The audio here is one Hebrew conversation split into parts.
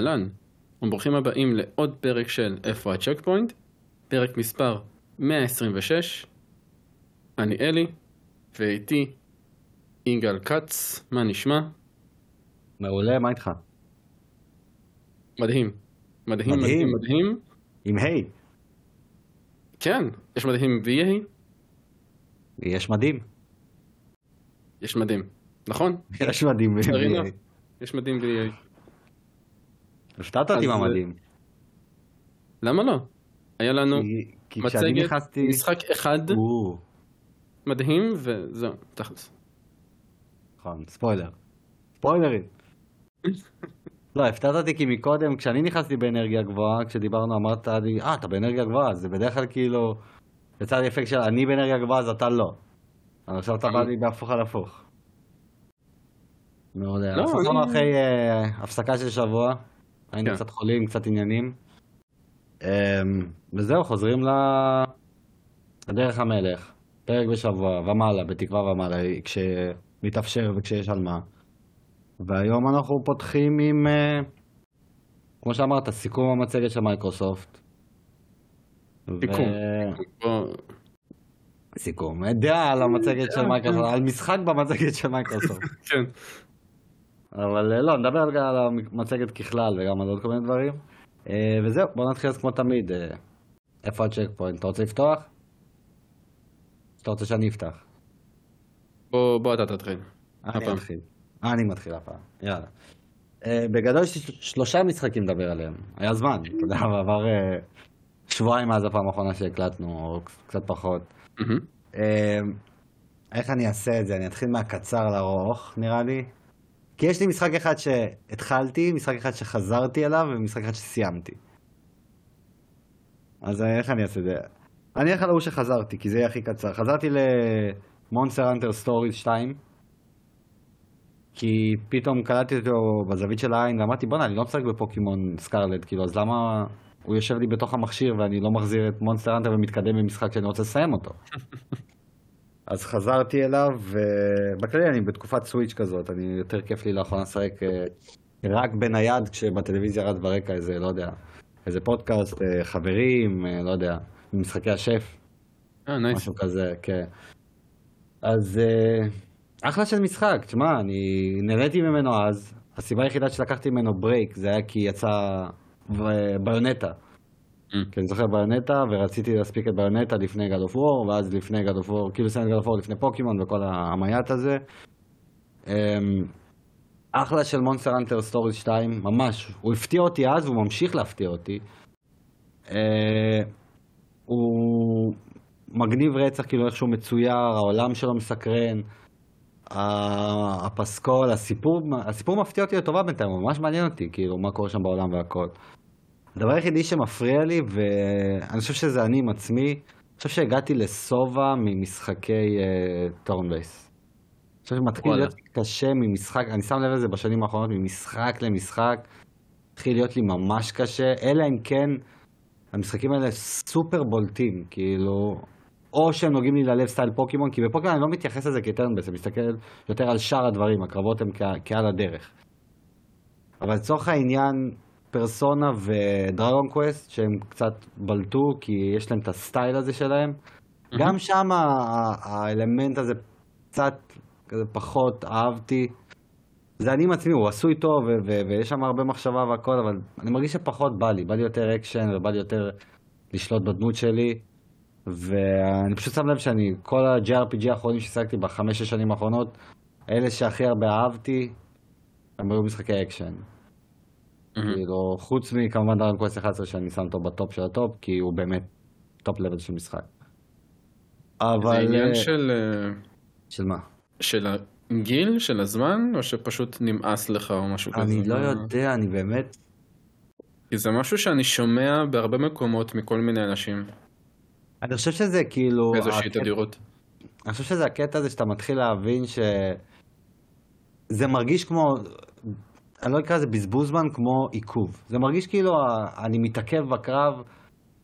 אהלן, וברוכים הבאים לעוד פרק של איפה הצ'ק פוינט, פרק מספר 126. אני אלי, ואיתי יגאל כץ, מה נשמע? מעולה, מה איתך? מדהים. מדהים, מדהים, מדהים. עם היי, כן, יש מדהים ויהי, יש מדהים. יש מדהים. נכון? יש מדהים. קרינה. יש מדהים ויהי. הפתעת אותי עם אז- המדהים. למה לא? היה לנו כי- כי מצגת, נכנסתי... משחק אחד או, מדהים, וזהו, תכלס. נכון, ספוילר. ספוילרים. לא, הפתעת אותי כי מקודם, כשאני נכנסתי באנרגיה גבוהה, כשדיברנו אמרת לי, אה, אתה באנרגיה גבוהה, אז זה בדרך כלל כאילו, יצא לי אפקט של אני באנרגיה גבוהה אז אתה לא. אבל עכשיו אתה בא לי בהפוך על הפוך. מעולה. לא, אז אני- אחרי אה, הפסקה של שבוע, היינו כן. קצת חולים, קצת עניינים. אמ, וזהו, חוזרים לדרך המלך, פרק בשבוע ומעלה, בתקווה ומעלה, כשמתאפשר וכשיש על מה. והיום אנחנו פותחים עם, אה, כמו שאמרת, סיכום המצגת של מייקרוסופט. סיכום. ו- סיכום. דעה על המצגת של מייקרוסופט, על משחק במצגת של מייקרוסופט. כן. אבל אה, לא, נדבר רגע על המצגת ככלל וגם על עוד כל מיני דברים. אה, וזהו, בוא נתחיל אז כמו תמיד. אה, איפה ה checkpoint? אתה רוצה לפתוח? אתה רוצה שאני אפתח? בוא בוא אתה תתחיל. אני הפעם. מתחיל. אני מתחיל הפעם, יאללה. אה, בגדול יש שלושה משחקים לדבר עליהם. היה זמן, אתה יודע, עבר אה, שבועיים מאז הפעם האחרונה שהקלטנו, או קצת פחות. מהמם. אה, איך אני אעשה את זה? אני אתחיל מהקצר לארוך, נראה לי. כי יש לי משחק אחד שהתחלתי, משחק אחד שחזרתי אליו, ומשחק אחד שסיימתי. אז אה, איך אני אעשה את זה? אני אלך על ההוא שחזרתי, כי זה יהיה הכי קצר. חזרתי ל Monster Hunter Stories 2, כי פתאום קלטתי אותו בזווית של העין, ואמרתי, בואנה, אני לא משחק ב Pokemon Scarlet, כאילו, אז למה הוא יושב לי בתוך המכשיר ואני לא מחזיר את Monster Hunter ומתקדם במשחק שאני רוצה לסיים אותו? אז חזרתי אליו, ובכללי אני בתקופת Switch כזאת, אני יותר כיף לי לאחרונה לשחק אה, רק בנייד, כשבטלוויזיה רץ ברקע איזה, לא יודע, איזה פודקאסט, אה, חברים, אה, לא יודע, משחקי השף, אה, nice. משהו כזה, כן. אז אחלה של משחק, תשמע, אני נהניתי ממנו אז, הסיבה היחידה שלקחתי ממנו break זה היה כי יצא Bayonetta. Mm. כי אני זוכר Bayonetta, ורציתי להספיק את Bayonetta לפני God of War, ואז לפני God of War, כאילו סיימת God of War לפני פוקימון וכל המייט הזה. אמ, אחלה של Monster Hunter Stories 2, ממש. הוא הפתיע אותי אז, והוא ממשיך להפתיע אותי. אה, הוא מגניב רצח, כאילו איך שהוא מצויר, העולם שלו מסקרן. הפסקול, הסיפור, הסיפור מפתיע אותי לטובה בינתיים, הוא ממש מעניין אותי, כאילו, מה קורה שם בעולם והכל. הדבר היחידי שמפריע לי, ואני חושב שזה אני עם עצמי, אני חושב שהגעתי לשובע ממשחקי turn base. אני חושב שמתחיל. להיות קשה ממשחק, אני שם לב לזה בשנים האחרונות, ממשחק למשחק, התחיל להיות לי ממש קשה, אלא אם כן המשחקים האלה סופר בולטים, כאילו, או שהם נוגעים לי ללב סטייל פוקימון, כי בפוקימון אני לא מתייחס לזה כ turn base, אני מסתכל יותר על שאר הדברים, הקרבות הם כעל הדרך. אבל לצורך העניין, Persona ו Dragon Quest, שהם קצת בלטו, כי יש להם את הסטייל הזה שלהם, גם שם האלמנט הזה קצת כזה פחות אהבתי. זה אני עם עצמי, הוא עשוי טוב, ו- ו- ויש שם הרבה מחשבה והכל, אבל אני מרגיש שפחות בא לי, בא לי יותר אקשן, ובא לי יותר לשלוט בדמות שלי. ואני פשוט שם לב שאני, כל ה-JRPG האחרונים ששיחקתי בחמש-שש שנים האחרונות, אלה שהכי הרבה אהבתי, הם היו משחקי אקשן. כאילו, חוץ מכמובן Dragon Quest 11 שאני שם אותו ב top של ה top, כי הוא באמת top level של משחק. זה אבל... עניין אה, של... אה, של מה? של הגיל, של הזמן, או שפשוט נמאס לך או משהו כזה? אני לא יודע, אני באמת... כי זה משהו שאני שומע בהרבה מקומות מכל מיני אנשים, אני חושב שזה כאילו... באיזושהי תדירות. אני חושב שזה הקטע הזה שאתה מתחיל להבין ש... זה מרגיש כמו... אני לא אקרא לזה בזבוז זמן כמו עיכוב. זה מרגיש כאילו אני מתעכב בקרב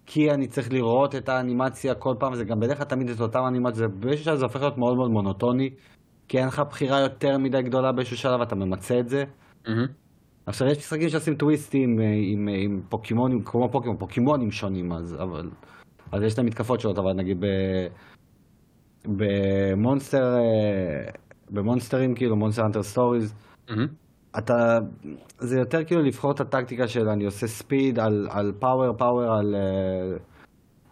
כי אני צריך לראות את האנימציה כל פעם, זה גם בדרך כלל תמיד את אותם אנימציה, באיזשהו שלב זה הופך להיות מאוד מאוד מונוטוני, כי אין לך בחירה יותר מדי גדולה באיזשהו שלב, אתה ממצה את זה. מהמם. עכשיו יש משחקים שעושים טוויסטים אה, עם, עם פוקימונים, כמו פוקימון, פוקימונים שונים אז, אבל... אז יש להם מתקפות שונות, אבל נגיד ב... במונסטר... אה, במונסטרים, כאילו, Monster Hunter Stories, אתה... זה יותר כאילו לבחור את הטקטיקה של אני עושה speed על, על power, power על... אה,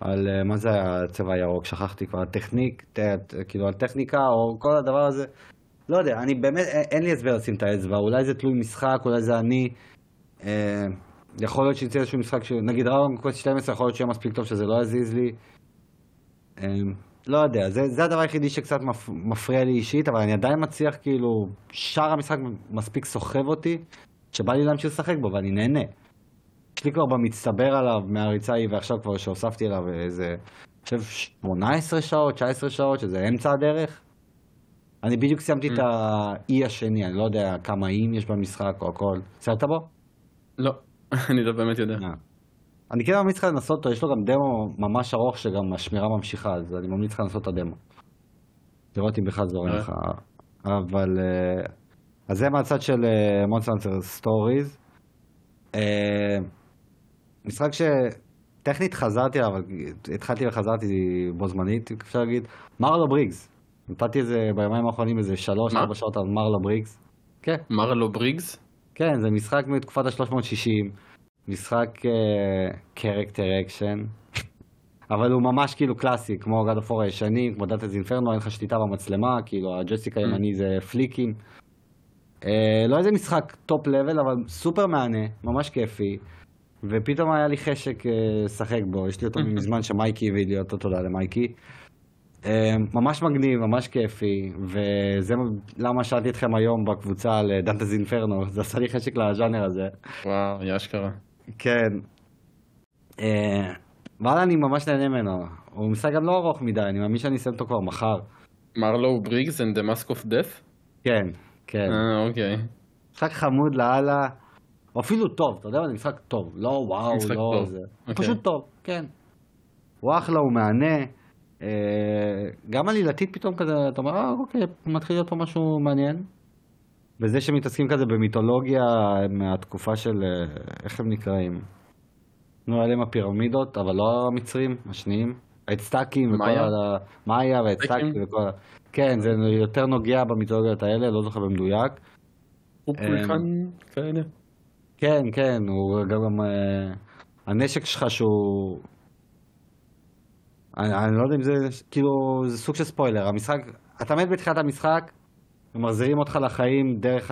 על מה זה הצבע הירוק, שכחתי כבר, technique, ת, כאילו על טכניקה או כל הדבר הזה. לא יודע, אני באמת, אין לי הסבר לשים את האצבע, אולי זה תלוי משחק, אולי זה אני. אה, יכול להיות שיצא איזשהו משחק, ש... נגיד ראון קווסט 12, יכול להיות שיהיה מספיק טוב שזה לא יזיז לי. אה, לא יודע, זה, זה הדבר היחידי שקצת מפ, מפריע לי אישית, אבל אני עדיין מצליח, כאילו, שאר המשחק מספיק סוחב אותי, שבא לי להמשיך לשחק בו, ואני נהנה. יש לי כבר במצטבר עליו מהריצה ההיא, ועכשיו כבר שהוספתי אליו איזה, אני חושב, 18 שעות, 19 שעות, שזה אמצע הדרך. אני בדיוק סיימתי את האי השני, אני לא יודע כמה איים יש במשחק או הכל. סיימת בו? לא, אני לא באמת יודע. אה. אני כן ממליץ לך לנסות אותו, יש לו גם דמו ממש ארוך שגם השמירה ממשיכה, אז אני ממליץ לך לנסות את הדמו. לראות אם בכלל זורם לך. אבל... אה, אז זה מהצד של Monster Stories. משחק שטכנית חזרתי עליו, התחלתי וחזרתי בו זמנית, אפשר להגיד, Marlow Briggs. נתתי איזה ביומיים האחרונים איזה שלוש, ארבע שעות על מרלו בריגס. כן. מרלו בריגס? כן, זה משחק מתקופת ה-360, משחק character אה, action, אבל הוא ממש כאילו קלאסי, כמו God of War הישנים, כמו Dante's Inferno, אין לך שליטה במצלמה, כאילו הג'ויסטיק הימני אמ. זה פליקים. אה, לא איזה משחק top level, אבל סופר מהנה, ממש כיפי. ופתאום היה לי חשק אה, לשחק אה, בו, יש לי אותו מזמן שמייקי הביא לי אותו, תודה למייקי. אה, ממש מגניב, ממש כיפי, וזה למה שאלתי אתכם היום בקבוצה על Dante's Inferno, זה עשה לי חשק לז'אנר הזה. וואו, אשכרה. כן. אה, וואלה, אני ממש נהנה ממנו. הוא משחק גם לא ארוך מדי, אני מאמין שאני אסיים אותו כבר מחר. מרלו בריגס and the mask of death? כן, כן. אה, אוקיי. משחק חמוד לאללה. או אפילו טוב, אתה יודע מה? זה משחק טוב. לא וואו, לא טוב. זה. אוקיי. פשוט טוב, כן. הוא אחלה, הוא מהנה. אה, גם עלילתית פתאום כזה, אתה אומר, אה, אוקיי, מתחיל להיות פה משהו מעניין. וזה שמתעסקים כזה במיתולוגיה מהתקופה של, אה, איך הם נקראים? נו, אלה עם הפירמידות, אבל לא המצרים, השניים. האצטקים וכל ה... מאיה והאצטקים וכל ה... כן, זה יותר נוגע במיתולוגיות האלה, לא זוכר במדויק. הוא פולחן כאלה. כן, כן, הוא גם... אה, הנשק שלך שהוא אני, אני לא יודע אם זה, כאילו, זה סוג של ספוילר. המשחק, אתה מת בתחילת המשחק, ומחזירים אותך לחיים דרך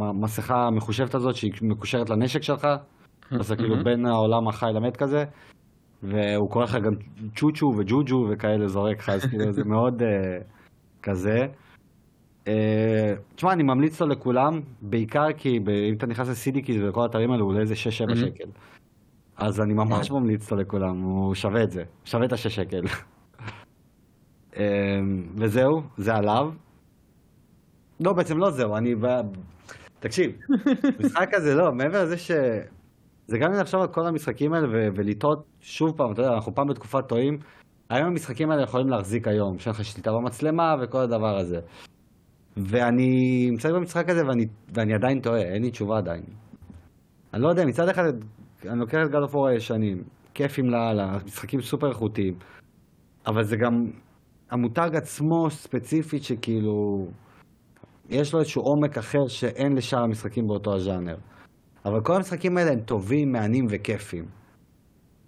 המסכה המחושבת הזאת, שהיא מקושרת לנשק שלך. אז זה כאילו בין העולם החי למת כזה. והוא קורא לך גם צ'וצ'ו וג'וג'ו וכאלה זורק לך, אז כאילו זה מאוד uh, כזה. Uh, תשמע, אני ממליץ לו לכולם, בעיקר כי אם אתה נכנס לסידיקיז ולכל האתרים האלו, הוא עולה איזה 6-7 שקל. אז אני ממש ממליץ לו לכולם, הוא שווה את זה, שווה את השש שקל. אמ, וזהו, זה עליו. לא, בעצם לא זהו, אני... תקשיב, משחק הזה לא, מעבר לזה ש... זה גם לחשוב על כל המשחקים האלה ו- ולטעות שוב פעם, אתה יודע, אנחנו פעם בתקופת טועים, היום המשחקים האלה יכולים להחזיק היום, שאין לך שליטה במצלמה וכל הדבר הזה. ואני משחק במשחק הזה ואני, ואני עדיין טועה, אין לי תשובה עדיין. אני לא יודע, מצד אחד אני לוקח את of War הישנים, כיפים לאללה, משחקים סופר איכותיים, אבל זה גם המותג עצמו ספציפית שכאילו, יש לו איזשהו עומק אחר שאין לשאר המשחקים באותו הז'אנר. אבל כל המשחקים האלה הם טובים, מהנים וכיפים.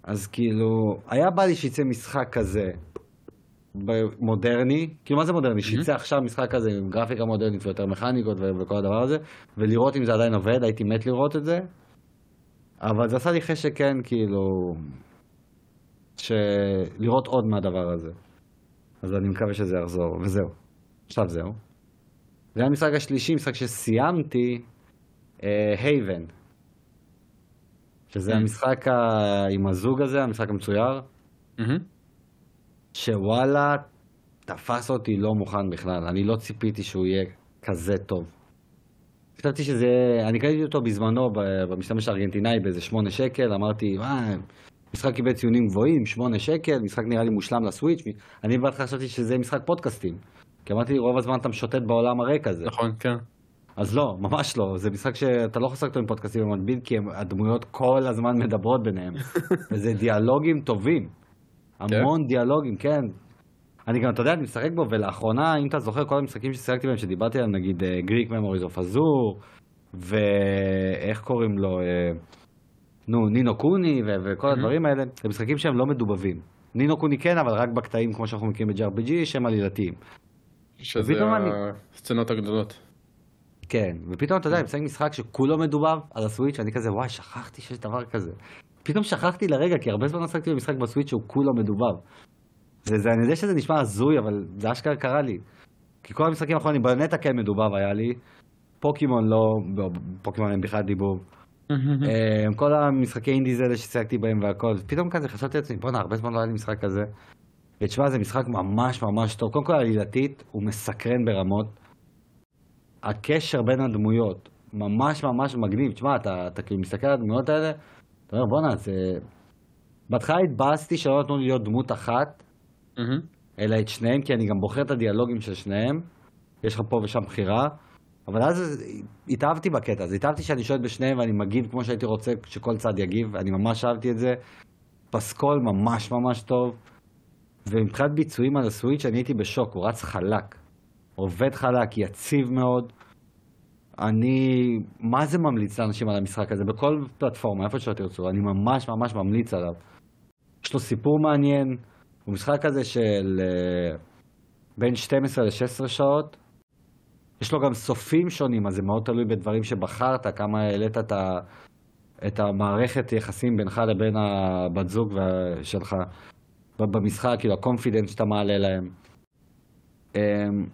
אז כאילו, היה בא לי שיצא משחק כזה, מודרני, כאילו מה זה מודרני? Mm-hmm. שיצא עכשיו משחק כזה עם גרפיקה מודרנית ויותר מכניקות וכל הדבר הזה, ולראות אם זה עדיין עובד, הייתי מת לראות את זה, אבל זה עשה לי חשק כן, כאילו, לראות עוד מהדבר הזה. אז אני מקווה שזה יחזור, וזהו. עכשיו זהו. זה המשחק השלישי, משחק שסיימתי, הייבן. Uh, שזה mm. המשחק ה... עם הזוג הזה, המשחק המצויר. Mm-hmm. שוואלה, תפס אותי לא מוכן בכלל. אני לא ציפיתי שהוא יהיה כזה טוב. חשבתי שזה, אני קניתי אותו בזמנו במשתמש הארגנטינאי באיזה שמונה שקל, אמרתי, מה, משחק קיבל ציונים גבוהים, שמונה שקל, משחק נראה לי מושלם ל Switch, אני בהתחלה חשבתי שזה משחק פודקאסטים. כי אמרתי, רוב הזמן אתה משוטט בעולם הריק הזה. נכון, כן. אז לא, ממש לא. זה משחק שאתה לא לשחק אותו עם פודקאסטים במקביל, כי הדמויות כל הזמן מדברות ביניהם. וזה דיאלוגים טובים. המון דיאלוגים, כן. אני גם, אתה יודע, אני משחק בו, ולאחרונה, אם אתה זוכר, כל המשחקים ששיחקתי בהם, שדיברתי עליהם, נגיד Greak Memories of Azur, ואיך קוראים לו, אה, נו, נינו קוני, וכל הדברים האלה, זה משחקים שהם לא מדובבים. נינו קוני כן, אבל רק בקטעים, כמו שאנחנו מכירים ב-JRPG, שהם עלילתיים. שזה הסצנות הגדולות. כן, ופתאום אתה יודע, אני משחק משחק שכולו מדובב על הסוויץ', אני כזה, וואי, שכחתי שיש דבר כזה. פתאום שכחתי לרגע, כי הרבה זמן לא עסקתי במשחק בסוויץ' שהוא כולו מדובב. זה, זה, אני יודע שזה נשמע הזוי, אבל זה אשכרה קרה לי. כי כל המשחקים האחרונים, ביונטה כן מדובב היה לי, פוקימון לא, לא, פוקימון הם בכלל דיבוב. אה, כל המשחקי אינדיז האלה ששיחקתי בהם והכל, פתאום כזה חשבתי לעצמי, בואנה, הרבה זמן לא היה לי משחק כזה. ותשמע, זה משחק ממש ממש טוב. קודם כל, עלילתית, הוא מסקרן ברמות. הקשר בין הדמויות, ממש ממש מגניב. תשמע, אתה, אתה כאילו מסתכל על הדמויות האלה, אתה אומר, בואנה, זה... בהתחלה התבאסתי שלא נתנו לי להיות דמות אחת, מהמם. אלא את שניהם, כי אני גם בוחר את הדיאלוגים של שניהם. יש לך פה ושם בחירה. אבל אז התאהבתי בקטע הזה, התאהבתי שאני שולט בשניהם ואני מגיב כמו שהייתי רוצה שכל צד יגיב, אני ממש אהבתי את זה. פסקול ממש ממש טוב. ומבחינת ביצועים על הסוויץ' אני הייתי בשוק, הוא רץ חלק. עובד חלק, יציב מאוד. אני, מה זה ממליץ לאנשים על המשחק הזה? בכל פלטפורמה, איפה שלא תרצו, אני ממש ממש ממליץ עליו. יש לו סיפור מעניין, הוא משחק כזה של אה, בין 12 ל-16 שעות. יש לו גם סופים שונים, אז זה מאוד תלוי בדברים שבחרת, כמה העלית את, ה, את המערכת יחסים בינך לבין הבת זוג שלך במשחק, כאילו ה confidence שאתה מעלה להם. אמ,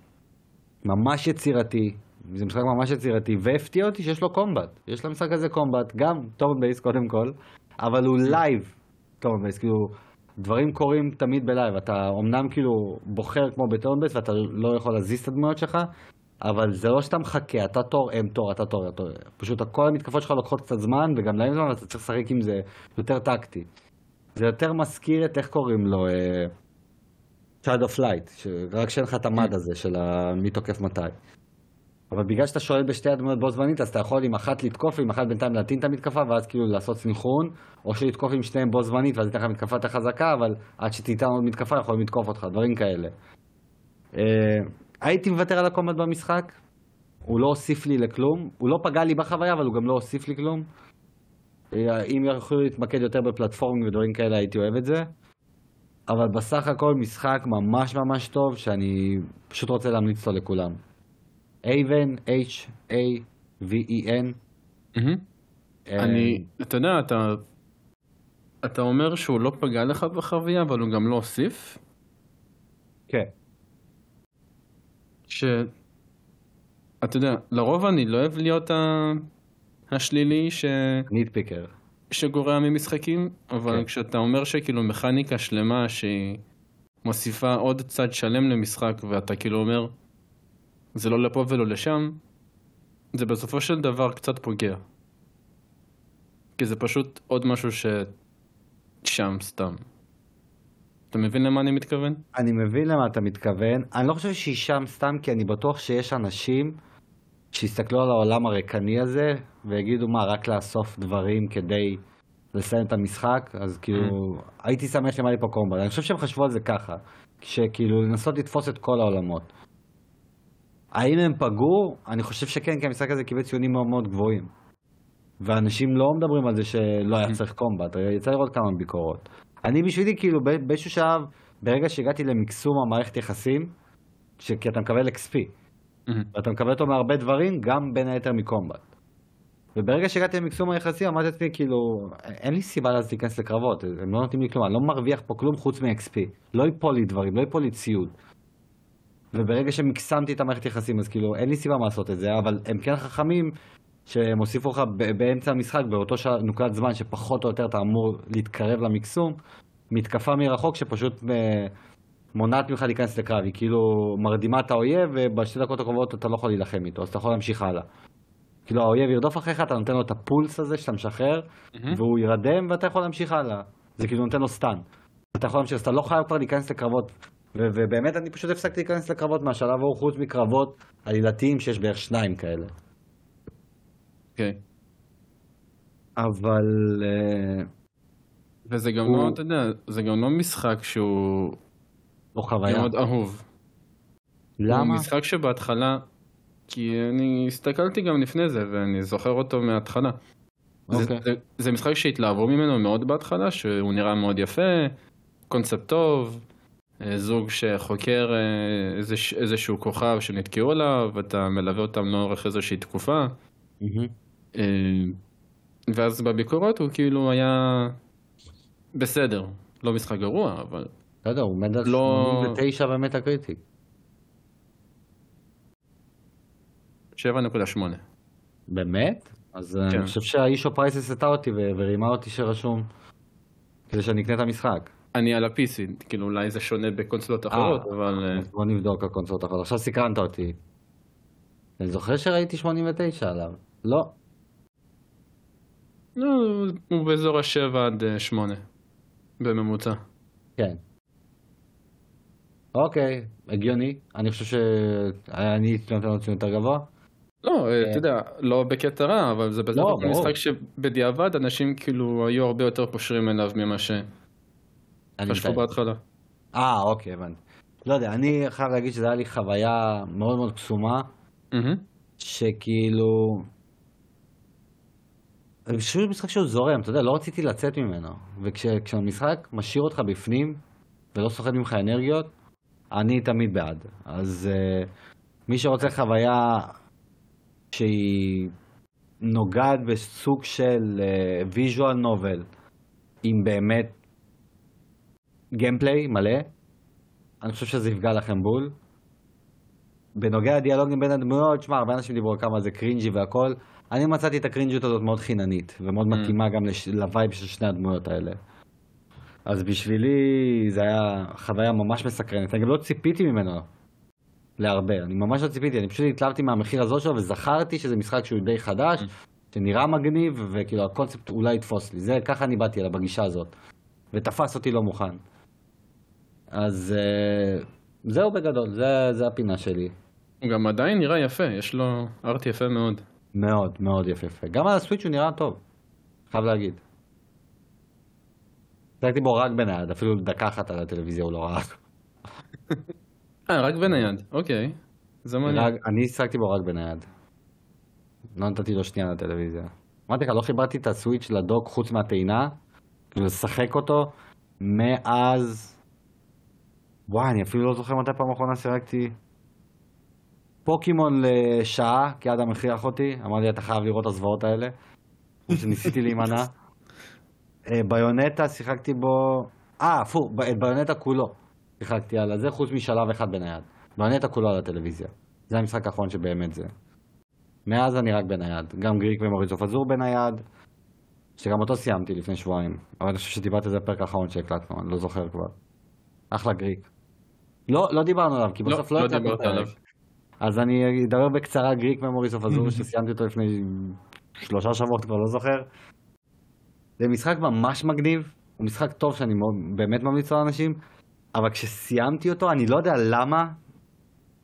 ממש יצירתי, זה משחק ממש יצירתי, והפתיע אותי שיש לו combat. יש למשחק הזה combat, גם turn base קודם כל, אבל הוא live turn base, כאילו דברים קורים תמיד ב live. אתה אומנם כאילו בוחר כמו ב turn base ואתה לא יכול להזיז את הדמויות שלך, אבל זה לא שאתה מחכה, אתה תור, הם תור, אתה תור, אתה תור. פשוט כל המתקפות שלך לוקחות קצת זמן, וגם להם זמן, ואתה צריך לשחק עם זה יותר טקטי. זה יותר מזכיר את, איך קוראים לו? אה, Child of Light, שרק שאין לך את המד הזה של מי תוקף מתי. אבל בגלל שאתה שולט בשתי הדמויות בו זמנית, אז אתה יכול עם אחת לתקוף, ועם אחת בינתיים להטעין את המתקפה, ואז כאילו לעשות סנכרון, או שלתקוף עם שניהם בו זמנית, ואז ייתן לך מתקפה יותר חזקה, אבל עד שתיתן עוד מתקפה יכולים לתקוף אותך, דברים כאלה. אה, הייתי מוותר על הקומט במשחק, הוא לא הוסיף לי לכלום, הוא לא פגע לי בחוויה, אבל הוא גם לא הוסיף לי כלום. אה, אם יכולו להתמקד יותר בפלטפורמים ודברים כאלה, הייתי אוהב את זה. אבל בסך הכל משחק ממש ממש טוב, שאני פשוט רוצה להמליץ אותו לכולם. אייבן, H-A-V-E-N. מהמם. אה, אני, אתה יודע, אתה, אתה אומר שהוא לא פגע לך בחוויה, אבל הוא גם לא הוסיף, כן. ש... אתה יודע, לרוב אני לא אוהב להיות ה... השלילי ש... ניטפיקר. שגורע ממשחקים, אבל כן. כשאתה אומר שכאילו מכניקה שלמה שהיא מוסיפה עוד צד שלם למשחק, ואתה כאילו אומר, זה לא לפה ולא לשם, זה בסופו של דבר קצת פוגע. כי זה פשוט עוד משהו ששם סתם. אתה מבין למה אני מתכוון? אני מבין למה אתה מתכוון. אני לא חושב שהיא שם סתם, כי אני בטוח שיש אנשים שיסתכלו על העולם הריקני הזה, ויגידו מה, רק לאסוף דברים כדי לסיים את המשחק? אז כאילו, הייתי שמח היה לי פה קומבט. אני חושב שהם חשבו על זה ככה, שכאילו לנסות לתפוס את כל העולמות. האם הם פגעו? אני חושב שכן, כי המשחק הזה קיבל ציונים מאוד מאוד גבוהים. ואנשים לא מדברים על זה שלא היה צריך קומבט, יצא לראות כמה ביקורות. אני בשבילי, כאילו, באיזשהו שלב, ברגע שהגעתי למקסום המערכת יחסים, ש- כי אתה מקבל XP, ואתה מקבל אותו מהרבה דברים, גם בין היתר מקומבט. וברגע שהגעתי למקסום היחסים, אמרתי לעצמי, כאילו, אין לי סיבה אז להיכנס לקרבות, הם לא נותנים לי כלום, אני לא מרוויח פה כלום חוץ מ-XP. לא ייפול לי דברים, לא ייפול לי ציוד. וברגע שמקסמתי את המערכת יחסים, אז כאילו, אין לי סיבה לעשות את זה, אבל הם כן חכמים, שהם הוסיפו לך באמצע המשחק, באותו שע- נקודת זמן שפחות או יותר אתה אמור להתקרב למקסום, מתקפה מרחוק שפשוט אה, מונעת ממך להיכנס לקרב, היא כאילו מרדימה את האויב, ובשתי דקות הקרובות אתה לא יכול להילחם איתו, אז אתה יכול להמשיך הלאה. כאילו האויב ירדוף אחריך, אתה נותן לו את הפולס הזה שאתה משחרר, והוא ירדם ואתה יכול להמשיך הלאה. זה כאילו נותן לו סטן. אתה יכול להמשיך, אז אתה לא חייב כבר להיכנס לקרבות. ו- ובאמת אני פשוט הפסקתי להיכנס לקרבות מהשלב ההוא, חוץ מקרבות עלילתיים שיש בערך שניים כאלה. אוקיי. אבל... אה, וזה גם הוא- לא, אתה יודע, זה גם לא משחק שהוא לא חוויה. מאוד אהוב. הוא למה? משחק שבהתחלה, כי אני הסתכלתי גם לפני זה, ואני זוכר אותו מההתחלה. זה, אוקיי. זה, זה משחק שהתלהבו ממנו מאוד בהתחלה, שהוא נראה מאוד יפה, קונספט טוב, אה, זוג שחוקר אה, איזה, איזשהו כוכב שנתקעו עליו, ואתה מלווה אותם לאורך איזושהי תקופה. אה, ואז בביקורות הוא כאילו היה בסדר, לא משחק גרוע, אבל בסדר, הוא עומד על לא- 89 במטה קריטיק. 7.8. באמת? אז אה, כן. אני חושב שהאישו פרייס הסתה אותי ורימה אותי שרשום כדי שאני אקנה את המשחק. אני על ה-PC, כאילו אולי זה שונה בקונסולות אחרות, אבל אה, בוא נבדוק הקונסולות האחרות. עכשיו סקרנת אותי. אני זוכר שראיתי 89 עליו. לא. לא, הוא באזור ה-7 עד 8 בממוצע. כן. אוקיי, הגיוני. אני חושב שאני הייתי נותן לו ציון יותר גבוה. לא, אה, אתה יודע, לא בקטע רע, אבל זה בסך לא. משחק שבדיעבד אנשים כאילו היו הרבה יותר פושרים אליו ממה שחשבו. בהתחלה. אה, אוקיי, הבנתי. לא יודע, אני חייב להגיד שזה היה לי חוויה מאוד מאוד קסומה. שכאילו... אני חושב שזה משחק שהוא זורם, אתה יודע, לא רציתי לצאת ממנו. וכשהמשחק משאיר אותך בפנים, ולא סוחט ממך אנרגיות, אני תמיד בעד. אז אה, מי שרוצה חוויה שהיא נוגעת בסוג של visual novel, עם באמת gameplay מלא, אני חושב שזה יפגע לכם בול. בנוגע לדיאלוגים בין הדמויות, שמע, הרבה אנשים דיברו כמה זה cringy והכל. אני מצאתי את הקרינג'יות הזאת מאוד חיננית, ומאוד אמ. מתאימה גם לש... ל vibe של שני הדמויות האלה. אז בשבילי זה היה חוויה ממש מסקרנת. אני גם לא ציפיתי ממנו להרבה, אני ממש לא ציפיתי, אני פשוט התלהבתי מהמחיר הזול שלו, וזכרתי שזה משחק שהוא די חדש, אמ. שנראה מגניב, וכאילו הקונספט אולי יתפוס לי. זה, ככה אני באתי אליו בגישה הזאת. ותפס אותי לא מוכן. אז אה, זהו בגדול, זה, זה הפינה שלי. הוא גם עדיין נראה יפה, יש לו ארט יפה מאוד. מאוד מאוד יפהפה. גם על הסוויץ' הוא נראה טוב, חייב להגיד. שיחקתי בו רק בנייד, אפילו דקה אחת על הטלוויזיה הוא לא ראה. אה, רק בנייד, אוקיי. זה מעניין. רק- אני שיחקתי בו רק בנייד. לא נתתי לו שנייה לטלוויזיה. אמרתי לך, לא חיברתי את הסוויץ' לדוק חוץ מהטעינה, כאילו לשחק אותו, מאז... וואי, אני אפילו לא זוכר מתי פעם אחרונה שיחקתי. פוקימון לשעה, כי אדם הכריח אותי, אמר לי אתה חייב לראות את הזוועות האלה. שניסיתי להימנע. אה, ביונטה שיחקתי בו... אה, הפוך, את ביונטה כולו שיחקתי על הזה, חוץ משלב אחד בנייד. ביונטה כולו על הטלוויזיה. זה המשחק האחרון שבאמת זה. מאז אני רק בנייד. גם גריק ומוריצו פזור בנייד, שגם אותו סיימתי לפני שבועיים. אבל אני חושב שדיברתי על זה בפרק האחרון שהקלטנו, אני לא זוכר כבר. אחלה Greak. לא, לא דיברנו עליו, כי לא, בסוף לא לא הקלטנו דיברת. עליו. אז אני אדבר בקצרה Greak Memories of Azur, שסיימתי אותו לפני שלושה שבועות, כבר לא זוכר. זה משחק ממש מגניב, הוא משחק טוב שאני מאוד, באמת ממליץ לאנשים, אבל כשסיימתי אותו, אני לא יודע למה,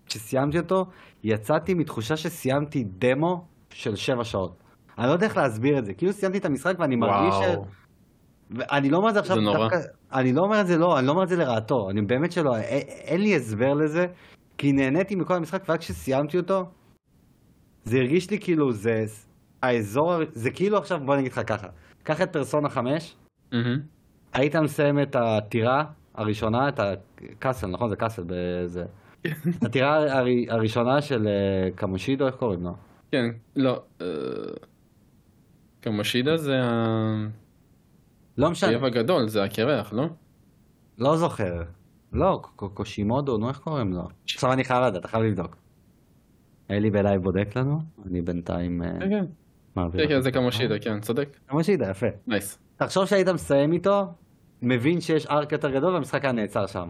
כשסיימתי אותו, יצאתי מתחושה שסיימתי דמו של שבע שעות. אני לא יודע איך להסביר את זה, כאילו סיימתי את המשחק ואני מרגיש ש... ואני לא אומר את זה עכשיו זה נורא. דווקא, אני לא אומר את זה לא, אני לא אומר את זה לרעתו, אני באמת שלא, אין לי הסבר לזה, כי נהניתי מכל המשחק, ורק כשסיימתי אותו, זה הרגיש לי כאילו זה האזור, זה כאילו עכשיו, בוא נגיד לך ככה, קח את פרסונה 5, מהמם. היית מסיים את הטירה הראשונה, את הקאסל, נכון? זה קאסל בזה. הטירה הר- הראשונה של אה, קמושידו, איך קוראים לו? כן, לא. אה, קמושידה זה לא משנה, האויב הגדול, זה הקרח, לא? לא זוכר. לא, קושימודו, נו, איך קוראים לו? עכשיו אני חייב לדעת, חייב לבדוק. אלי ב live בודק לנו, אני בינתיים אה, כן, כן. כן, כן. זה קמושידה, כן, צודק. קמושידה, יפה. nice. תחשוב שהיית מסיים איתו, מבין שיש arc יותר גדול והמשחק היה נעצר שם.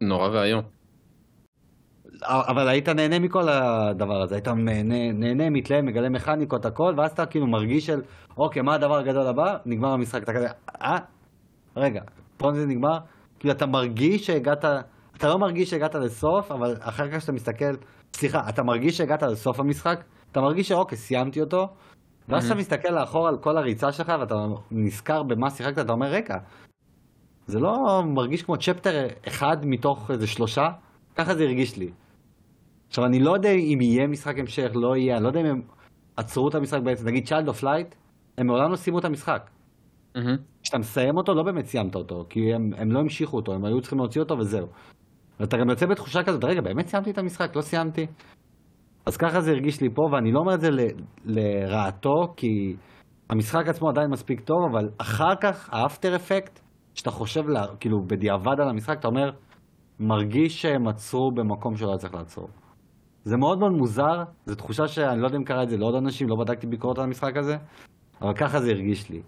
נורא ואיום. אבל היית נהנה מכל הדבר הזה, היית נהנה, נהנה מתלהם, מגלה מכניקות, הכל, ואז אתה כאילו מרגיש של, אוקיי, מה הדבר הגדול הבא? נגמר המשחק, אתה כזה, אה? רגע, פה זה נגמר? כאילו אתה מרגיש שהגעת, אתה לא מרגיש שהגעת לסוף, אבל אחר כך כשאתה מסתכל סליחה, אתה מרגיש שהגעת לסוף המשחק? אתה מרגיש שאוקיי, סיימתי אותו, ואז אתה מסתכל לאחור על כל הריצה שלך ואתה נזכר במה שיחקת, אתה אומר, רגע, זה לא מרגיש כמו chapter אחד מתוך איזה שלושה? ככה זה הרגיש לי. עכשיו, אני לא יודע אם יהיה משחק המשך, לא יהיה, אני לא יודע אם הם עצרו את המשחק בעצם. נגיד Child of Light, הם מעולם לא סיימו את המשחק. כשאתה מסיים אותו, לא באמת סיימת אותו, כי הם, הם לא המשיכו אותו, הם היו צריכים להוציא אותו וזהו. ואתה גם יוצא בתחושה כזאת, רגע, באמת סיימתי את המשחק? לא סיימתי? אז ככה זה הרגיש לי פה, ואני לא אומר את זה ל- לרעתו, כי המשחק עצמו עדיין מספיק טוב, אבל אחר כך, האפטר אפקט, שאתה חושב, לה, כאילו, בדיעבד על המשחק, אתה אומר, מרגיש שהם עצרו במקום שלא היה צריך לעצור. זה מאוד מאוד מוזר, זו תחושה שאני לא יודע אם קרה את זה לעוד אנשים, לא בדקתי ביקורת על המשחק הזה, אבל ככה זה הרגיש לי.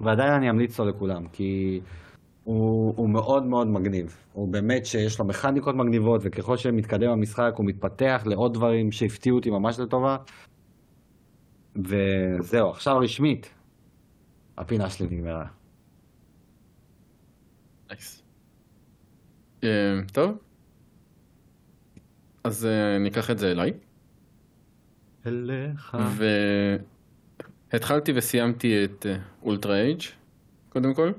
ועדיין אני אמליץ לו לכולם, כי הוא, הוא מאוד מאוד מגניב. הוא באמת שיש לו מכניקות מגניבות, וככל שמתקדם המשחק הוא מתפתח לעוד דברים שהפתיעו אותי ממש לטובה. וזהו, עכשיו רשמית, הפינה שלי נגמרה. אה, טוב. אז אה, ניקח את זה אליי. אליך. והתחלתי וסיימתי את אולטרה אייג' קודם כל. אה,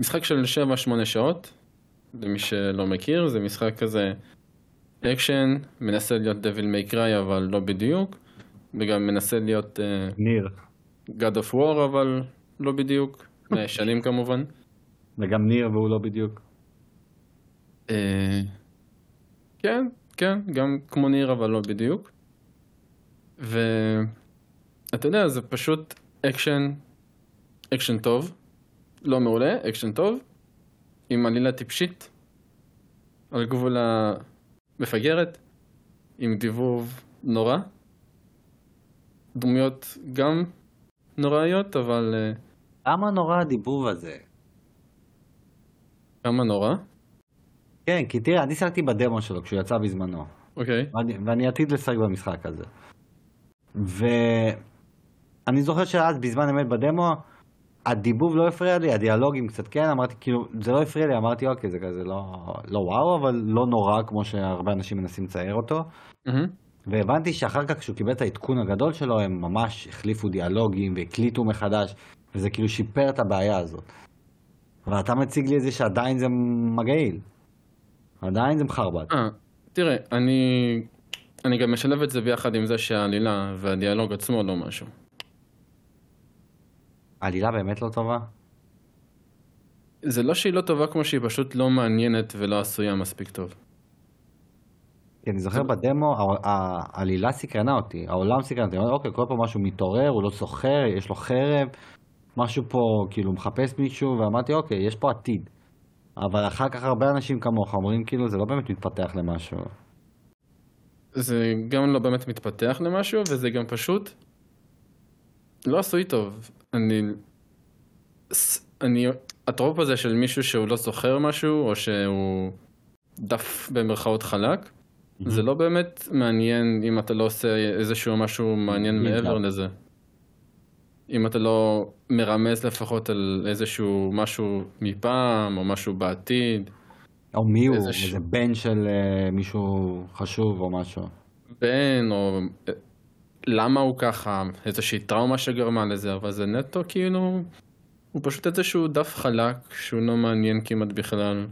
משחק של 7-8 שעות, למי שלא מכיר, זה משחק כזה אקשן, מנסה להיות Devil May Cry אבל לא בדיוק, וגם מנסה להיות אה, Nier. God of War אבל לא בדיוק, מהישנים כמובן. וגם Nier והוא לא בדיוק. אה, כן, כן, גם כמו Nier אבל לא בדיוק. ואתה יודע, זה פשוט אקשן, אקשן טוב, לא מעולה, אקשן טוב, עם עלילה טיפשית, על גבול המפגרת, עם דיבוב נורא. דמויות גם נוראיות, אבל אה, למה נורא הדיבוב הזה? כמה נורא. כן, כי תראה, אני שיחקתי בדמו שלו כשהוא יצא בזמנו. אוקיי. ואני, ואני עתיד לשחק במשחק הזה. ואני זוכר שאז בזמן אמת בדמו, הדיבוב לא הפריע לי, הדיאלוגים קצת כן, אמרתי כאילו, זה לא הפריע לי, אמרתי אוקיי, זה כזה לא, לא וואו, אבל לא נורא כמו שהרבה אנשים מנסים לצייר אותו. מהמם. והבנתי שאחר כך כשהוא קיבל את העדכון הגדול שלו, הם ממש החליפו דיאלוגים והקליטו מחדש, וזה כאילו שיפר את הבעיה הזאת. ואתה מציג לי את זה שעדיין זה מגעיל. עדיין זה מחרבט. אה, תראה, אני, אני גם משלב את זה ביחד עם זה שהעלילה והדיאלוג עצמו לא משהו. העלילה באמת לא טובה? זה לא שהיא לא טובה כמו שהיא פשוט לא מעניינת ולא עשויה מספיק טוב. כי אני זוכר בדמו, הע- העלילה סקרנה אותי, העולם סקרנה אותי, אוקיי, כל פעם משהו מתעורר, הוא לא זוכר, יש לו חרב, משהו פה כאילו מחפש מישהו, ואמרתי, אוקיי, יש פה עתיד. אבל אחר כך הרבה אנשים כמוך אומרים, כאילו, זה לא באמת מתפתח למשהו. זה גם לא באמת מתפתח למשהו, וזה גם פשוט לא עשוי טוב. אני... אני... הטרופ הזה של מישהו שהוא לא זוכר משהו, או שהוא דף במרכאות חלק, זה לא באמת מעניין אם אתה לא עושה איזשהו משהו מעניין. מעבר לזה. אם אתה לא מרמז לפחות על איזשהו משהו מפעם, או משהו בעתיד. או מי הוא, איזה בן של אה, מישהו חשוב או משהו. בן, או למה הוא ככה, איזושהי טראומה שגרמה לזה, אבל זה נטו כאילו, הוא פשוט איזשהו דף חלק שהוא לא מעניין כמעט בכלל.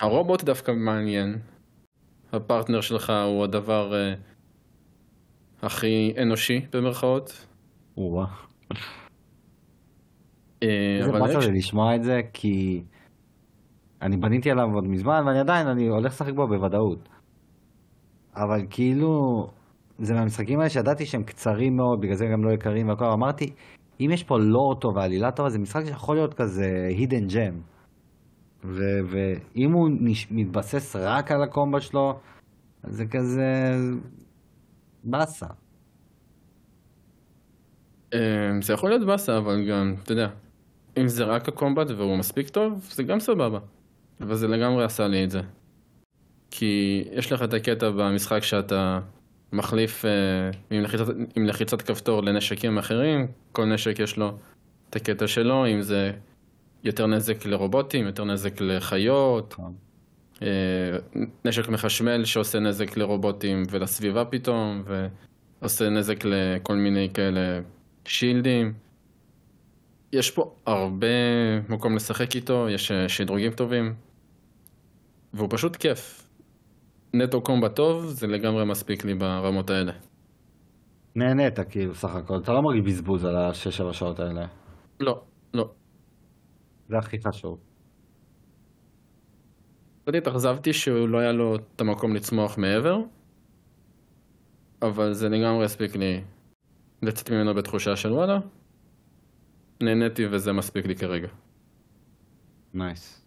הרובוט דווקא מעניין. הפרטנר שלך הוא הדבר אה, הכי אנושי במרכאות. וואו. אה, איזה באסה זה לשמוע את זה, כי אני בניתי עליו עוד מזמן, ואני עדיין, אני הולך לשחק בו בוודאות. אבל כאילו, זה מהמשחקים האלה שידעתי שהם קצרים מאוד, בגלל זה גם לא יקרים והכל, אמרתי, אם יש פה לור טוב ועלילה טובה, זה משחק שיכול להיות כזה gem. ו- ואם הוא נש- מתבסס רק על הקומבה שלו, זה כזה באסה. אה, זה יכול להיות באסה, אבל גם, אתה יודע, אם זה רק הקומבט והוא מספיק טוב, זה גם סבבה. אבל זה לגמרי עשה לי את זה. כי יש לך את הקטע במשחק שאתה מחליף אה, עם, לחיצת, עם לחיצת כפתור לנשקים אחרים, כל נשק יש לו את הקטע שלו, אם זה יותר נזק לרובוטים, יותר נזק לחיות. אה, נשק מחשמל שעושה נזק לרובוטים ולסביבה פתאום, ועושה נזק לכל מיני כאלה שילדים. יש פה הרבה מקום לשחק איתו, יש אה, שדרוגים טובים, והוא פשוט כיף. נטו קומבה טוב, זה לגמרי מספיק לי ברמות האלה. נהנית כאילו סך הכל, אתה לא מרגיש בזבוז על השש-שבע שעות האלה. לא, לא. זה הכי חשוב. קצת התאכזבתי שהוא לא היה לו את המקום לצמוח מעבר, אבל זה לגמרי הספיק לי לצאת ממנו בתחושה של וואלה, נהניתי וזה מספיק לי כרגע. נייס.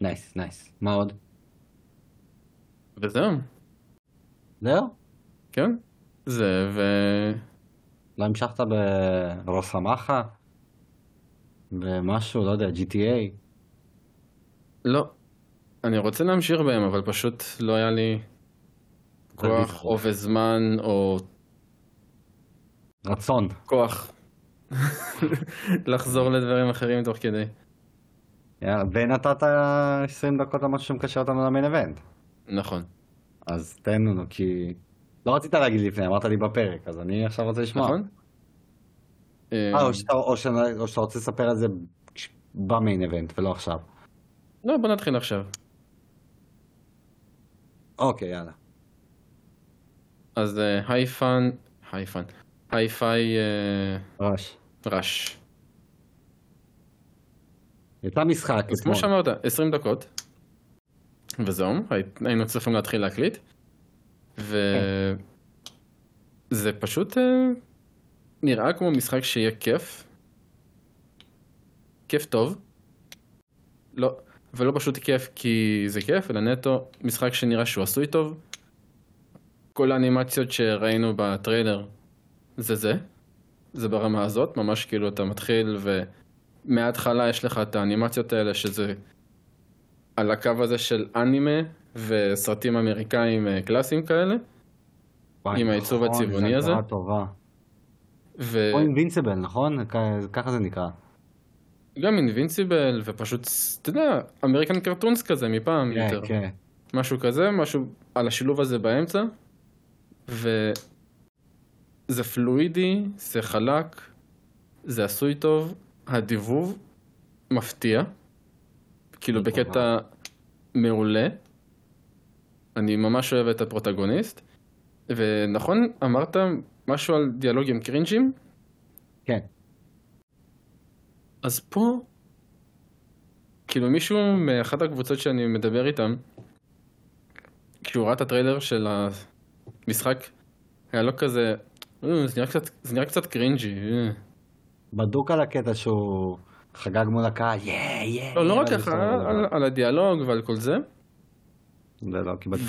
נייס, נייס. מה עוד? וזהו, זהו? כן? זה ו... לא המשכת ברוסמחה? במשהו, לא יודע, GTA? לא. אני רוצה להמשיך בהם, אבל פשוט לא היה לי כוח. או וזמן או רצון. כוח לחזור לדברים אחרים תוך כדי. יאללה, ונתת 20 דקות למשהו שמקשר אותנו למיין אבנט. נכון. אז תן לנו, כי... לא רצית להגיד לפני, אמרת לי בפרק, אז אני עכשיו רוצה לשמוע. נכון? אה, או שאתה, או, שאתה, או שאתה רוצה לספר על זה ב main event ולא עכשיו. לא, בוא נתחיל עכשיו. אוקיי, יאללה. אז אה, Hi-Fi, Hi-Fi, Hi-Fi אה, Rush. Rush. יצא משחק אז כמו. שאמרת, 20 דקות, וזהו, הי- היינו צריכים להתחיל להקליט, וזה פשוט אה, נראה כמו משחק שיהיה כיף, כיף טוב, לא, ולא פשוט כיף כי זה כיף, אלא נטו משחק שנראה שהוא עשוי טוב. כל האנימציות שראינו בטריילר זה זה, זה ברמה הזאת, ממש כאילו אתה מתחיל ומההתחלה יש לך את האנימציות האלה שזה על הקו הזה של אנימה וסרטים אמריקאים אה, קלאסיים כאלה, וואי, עם העיצוב נכון, הצבעוני הזה. טובה. וגם או אינבינסיבל, נכון? ככה זה נקרא. אינבינסיבל ופשוט, אתה יודע, אמריקן קרטונס כזה מפעם כן, יותר. כן. משהו כזה, משהו על השילוב הזה באמצע, וזה פלואידי, זה חלק, זה עשוי טוב, הדיבוב מפתיע, כאילו בקטע מעולה, אני ממש אוהב את הפרוטגוניסט, ונכון, אמרת משהו על דיאלוגים קרינג'ים, כן. אז פה, כאילו מישהו מאחת הקבוצות שאני מדבר איתם, כשהוא ראה את הטריילר של המשחק, היה לו כזה, "אה, זה נראה קצת, זה נראה קצת קרינג'י. אה." בדוק על הקטע שהוא חגג מול הקהל, יא, לא, לא רק של על, הדיאלוג ועל כל זה, זה לא קיבלתי.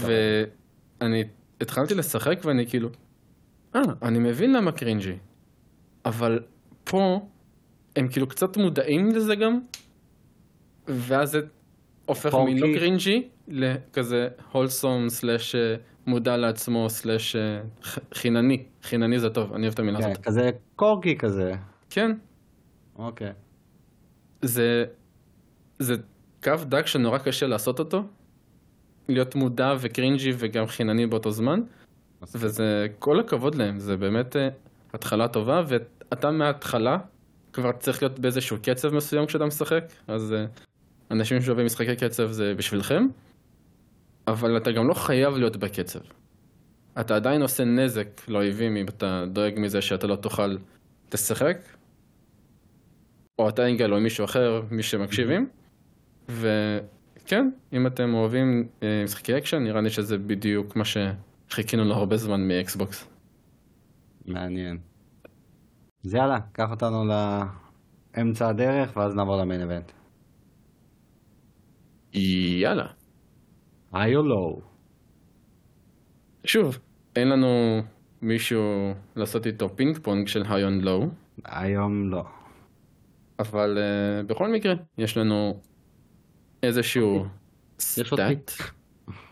ואני התחלתי לשחק ואני כאילו, אה, אני מבין למה cringy, אבל פה הם כאילו קצת מודעים לזה גם, ואז זה הופך. מלא cringy לכזה wholesome slash אה, מודע לעצמו slash אה, חינני, חינני זה טוב, אני אוהב את המילה כן, הזאת. כזה קורקי כזה. כן, אוקיי. זה, זה קו דק שנורא קשה לעשות אותו, להיות מודע וקרינג'י וגם חינני באותו זמן. וזה כל הכבוד להם, זה באמת אה, התחלה טובה, ואתה מההתחלה כבר צריך להיות באיזשהו קצב מסוים כשאתה משחק, אז אה, אנשים שאוהבים משחקי קצב זה בשבילכם, אבל אתה גם לא חייב להיות בקצב. אתה עדיין עושה נזק לאויבים אם אתה דואג מזה שאתה לא תוכל לשחק, או אתה יגאל או מישהו אחר, מי שמקשיבים, וכן, אם אתם אוהבים אה, משחקי אקשן, נראה לי שזה בדיוק מה שחיכינו לו הרבה זמן מ Xbox. מעניין. אז יאללה, קח אותנו לאמצע הדרך, ואז נעבור ל main event. יאללה. high or low? שוב, אין לנו מישהו לעשות איתו פינג פונג של היון לואו, היום לא. אבל uh, בכל מקרה, יש לנו איזשהו אותי. stat,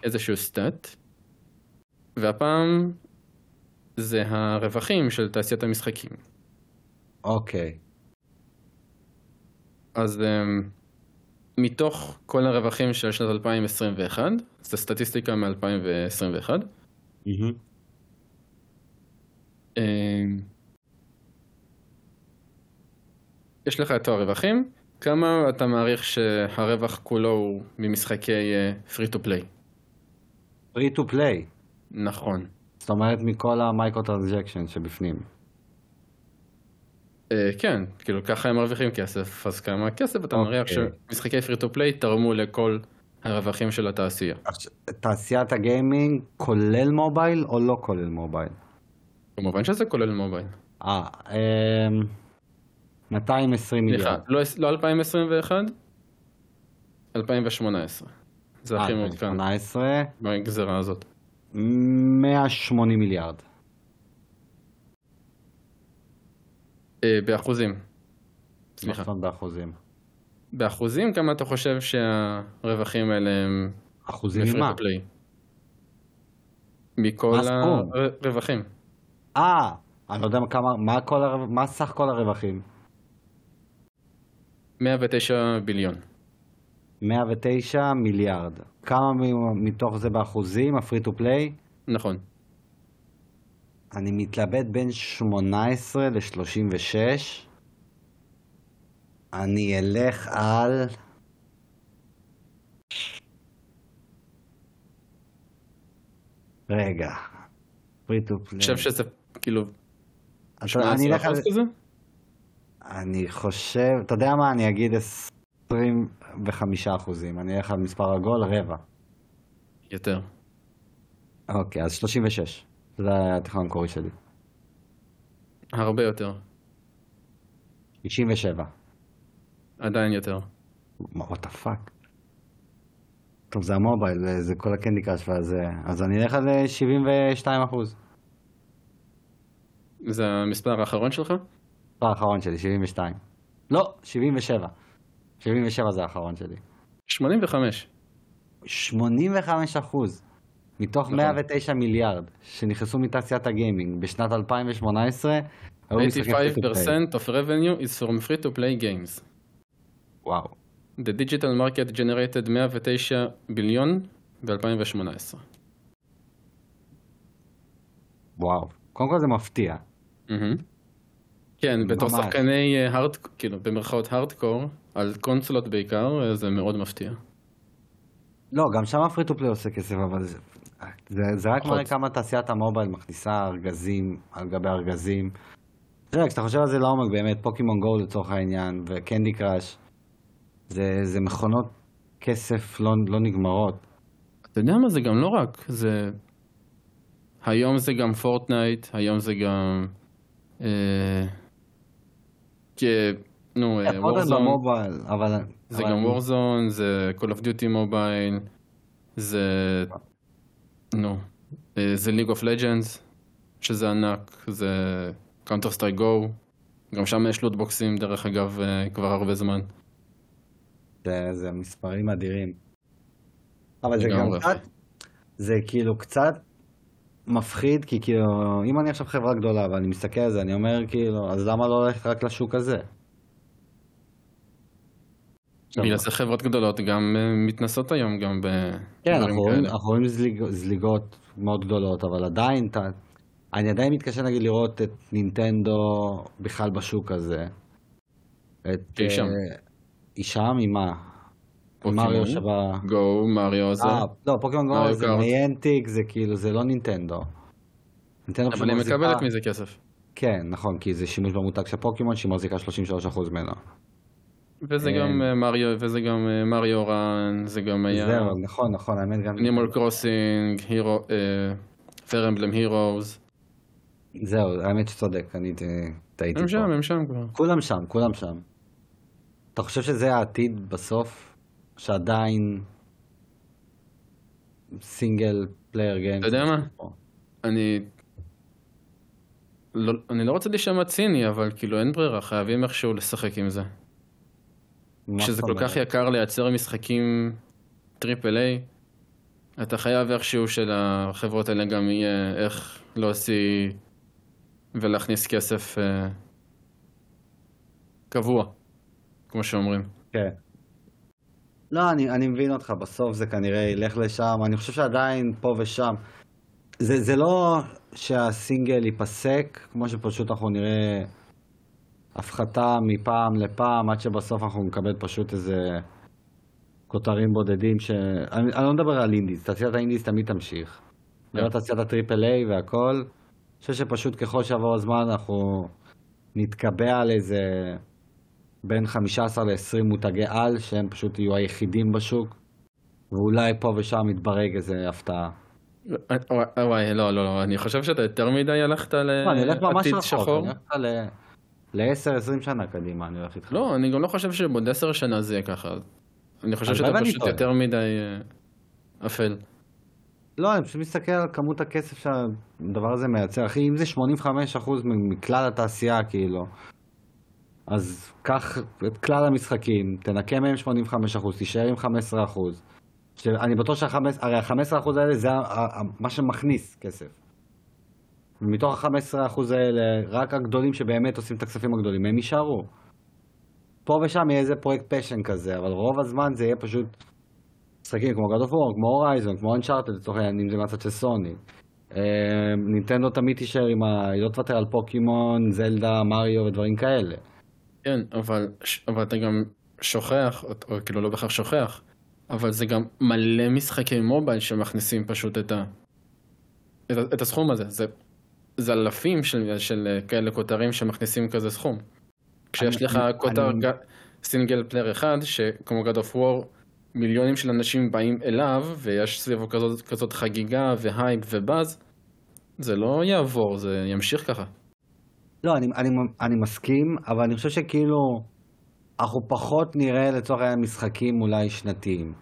איזשהו stat, והפעם זה הרווחים של תעשיית המשחקים. אוקיי. אז um, מתוך כל הרווחים של שנת 2021, זו סטטיסטיקה מ-2021, מהמם. אמ, יש לך את הרווחים, כמה אתה מעריך שהרווח כולו הוא ממשחקי free to play? free to play. נכון. זאת אומרת מכל המייקרו טרנזקשן שבפנים. אה, כן, כאילו ככה הם מרוויחים כסף, אז כמה כסף אתה מעריך אוקיי. שמשחקי free to play תרמו לכל הרווחים של התעשייה. תעשיית הגיימינג כולל מובייל או לא כולל מובייל? כמובן שזה כולל מובייל. אה, אמ, 220 סליחה, מיליארד. לא לא 2021, 2018. זה הכי אה, מעודכן 18, בגזרה הזאת. 180 מיליארד. אה, באחוזים. סליחה. באחוזים. באחוזים כמה אתה חושב שהרווחים האלה הם אחוזים ממה? מכל? הרווחים. אה, אני לא יודע כמה, מה כל הרו- מה סך כל הרווחים? 109 ביליון. 109 מיליארד. כמה מתוך זה באחוזים, הפרי טו פליי? נכון. אני מתלבט בין 18 ל-36. אני אלך על... רגע. פרי טו פליי. אני חושב שזה כאילו אני 18 אלך על... כזה? אני חושב, אתה יודע מה, אני אגיד 25 אחוזים. אני אלך על מספר עגול, רבע. יותר. אוקיי, אז 36. זה היה התכנון המקורי שלי. הרבה יותר. 97. עדיין יותר. מה, what the fuck? טוב, זה המובייל, זה כל הקנדי קראש והזה. אז אני אלך על אה, 72 אחוז. זה המספר האחרון שלך? המספר האחרון שלי, 72. לא, 77. 77 זה האחרון שלי. 85. 85 אחוז. מתוך נכון. 109 מיליארד שנכנסו מתעשיית הגיימינג בשנת 2018, היו משחקים free to play. 85% of revenue is from free to play games. וואו. The digital market generated 109 ביליון ב-2018. וואו. קודם כל זה מפתיע. כן, בתור. שחקני hard, כאילו במרכאות הארדקור, על קונסולות בעיקר, אה, זה מאוד מפתיע. לא, גם שם ה free to play עושה כסף, אבל זה, זה, זה רק. מראה כמה תעשיית המובייל מכניסה ארגזים על גבי ארגזים. אתה יודע, כשאתה חושב על זה לעומק, באמת, פוקימון Go לצורך העניין, וקנדי קראש, זה, זה מכונות כסף לא, לא נגמרות. אתה יודע מה, זה גם לא רק, זה... היום זה גם פורטנייט, היום זה גם... אה... כ... נו, אה, פורטנט וורזון, במובייל, אבל... זה אבל גם וורזון, זה Call of Duty מובייל, זה... נו, אה, זה League of Legends, שזה ענק, זה Counter Strike Go, גם שם יש לוטבוקסים דרך אגב אה, כבר הרבה זמן. זה, זה מספרים אדירים. אבל זה גם. קצת, זה כאילו קצת מפחיד, כי כאילו, אם אני עכשיו חברה גדולה ואני מסתכל על זה, אני אומר כאילו, אז למה לא ללכת רק לשוק הזה? בגלל זה חברות גדולות גם אה, מתנסות היום גם כן, בדברים אנחנו רואים, כאלה. אנחנו רואים זליג, זליגות מאוד גדולות, אבל עדיין, אתה, אני עדיין מתקשה נגיד לראות את נינטנדו בכלל בשוק הזה. את... שהיא שם. אה, היא שם עם מה? מריו שבה... גו, מריו זה, אה, לא, פוקימון גו זה קארט. ניאנטיק, זה כאילו, זה לא נינטנדו. נינטנדו אבל היא מקבלת מזה כסף. כן, נכון, כי זה שימוש במותג של פוקימון, שהיא מחזיקה 33% ממנו. וזה גם אה, מריו, וזה גם אה, מריו רן, זה גם היה זהו, נכון, נכון, האמת גם... אנימול קרוסינג, הירו, פר אמבלם הירוז. זהו, האמת שצודק, אני טעיתי הם פה. שם, הם שם כבר. כולם שם, כולם שם. אתה חושב שזה העתיד בסוף? שעדיין סינגל פלייר גיים? אתה יודע מה? אני... לא, אני לא רוצה להישמע ציני, אבל כאילו אין ברירה, חייבים איכשהו לשחק עם זה. כשזה כל כך יקר לייצר משחקים triple A, אתה חייב איכשהו שלחברות האלה גם יהיה איך להוציא ולהכניס כסף אה, קבוע, כמו שאומרים. כן. לא, אני, אני מבין אותך, בסוף זה כנראה ילך לשם, אני חושב שעדיין פה ושם. זה, זה לא שהסינגל ייפסק, כמו שפשוט אנחנו נראה הפחתה מפעם לפעם, עד שבסוף אנחנו נקבל פשוט איזה כותרים בודדים ש... אני, אני לא מדבר על אינדיס, תעשיית האינדיס תמיד תמשיך. כן. לא תעשיית הטריפל איי והכל. אני חושב שפשוט ככל שעבור הזמן אנחנו נתקבע על איזה בין 15 ל-20 מותגי על, שהם פשוט יהיו היחידים בשוק, ואולי פה ושם יתברג איזה הפתעה. וואי, לא, לא, לא, אני חושב שאתה יותר מדי הלכת לא, אני הולך ממש לעתיד רחוק, שחור. אני הולך איתך ל-10-20 שנה קדימה, אני הולך איתך. לא, אני גם לא חושב שבעוד עשר שנה זה יהיה ככה. אני חושב שאתה פשוט. יותר מדי אה, אפל. לא, אני פשוט מסתכל על כמות הכסף שהדבר הזה מייצר. אחי, אם זה 85% מ- מכלל התעשייה, כאילו, אז קח את כלל המשחקים, תנקה מהם 85%, תישאר עם 15%. שאני בטוח שה-15%, הרי ה-15% האלה זה מה שמכניס כסף. ומתוך ה-15% האלה, רק הגדולים שבאמת עושים את הכספים הגדולים, הם יישארו. פה ושם יהיה איזה פרויקט פשן כזה, אבל רוב הזמן זה יהיה פשוט משחקים כמו God of War, כמו הורייזון, כמו Uncharted לצורך העניין, אם זה מהצד של סוני. אה, נינטנדו תמיד תישאר עם ה... היא לא תוותר על פוקימון, זלדה, מריו ודברים כאלה. כן, אבל, אבל אתה גם שוכח, או, או כאילו לא בהכרח שוכח, אבל זה גם מלא משחקי מובייל שמכניסים פשוט את, ה, את, את הסכום הזה. זה, זה אלפים של, של אה, כאלה כותרים שמכניסים כזה סכום. כשיש אני- לך אני- כותר אני- ג- single player אחד, שכמו God of War, מיליונים של אנשים באים אליו, ויש סביבו כזאת, כזאת חגיגה ו hype ו buzz, זה לא יעבור, זה ימשיך ככה. לא, אני, אני, אני מסכים, אבל אני חושב שכאילו, אנחנו פחות נראה לצורך העניין משחקים אולי שנתיים.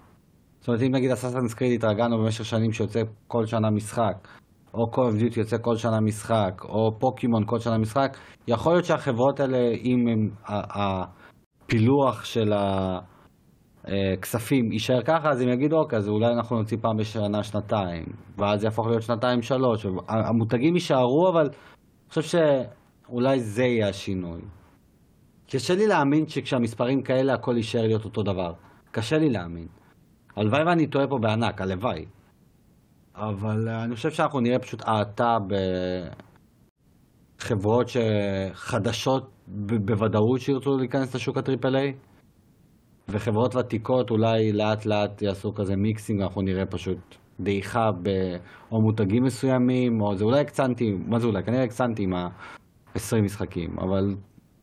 זאת אומרת, אם נגיד Assassin's Creed התרגלנו במשך שנים שיוצא כל שנה משחק, או Call of יוצא כל שנה משחק, או פוקימון כל שנה משחק, יכול להיות שהחברות האלה, אם הם, הפילוח של הכספים יישאר ככה, אז הם יגידו, אוקיי, אז אולי אנחנו נוציא פעם בשנה, שנתיים, ואז זה יהפוך להיות שנתיים, שלוש. המותגים יישארו, אבל אני חושב שאולי זה יהיה השינוי. קשה לי להאמין שכשהמספרים כאלה הכל יישאר להיות אותו דבר. קשה לי להאמין. הלוואי ואני טועה פה בענק, הלוואי. אבל אה, אני חושב שאנחנו נראה פשוט האטה בחברות שחדשות ב- בוודאות שירצו להיכנס לשוק הטריפל איי, וחברות ותיקות אולי לאט לאט יעשו כזה מיקסינג, אנחנו נראה פשוט דעיכה ב... או מותגים מסוימים, או זה אולי הקצנתי, מה זה אולי? כנראה הקצנתי עם ה-20 משחקים, אבל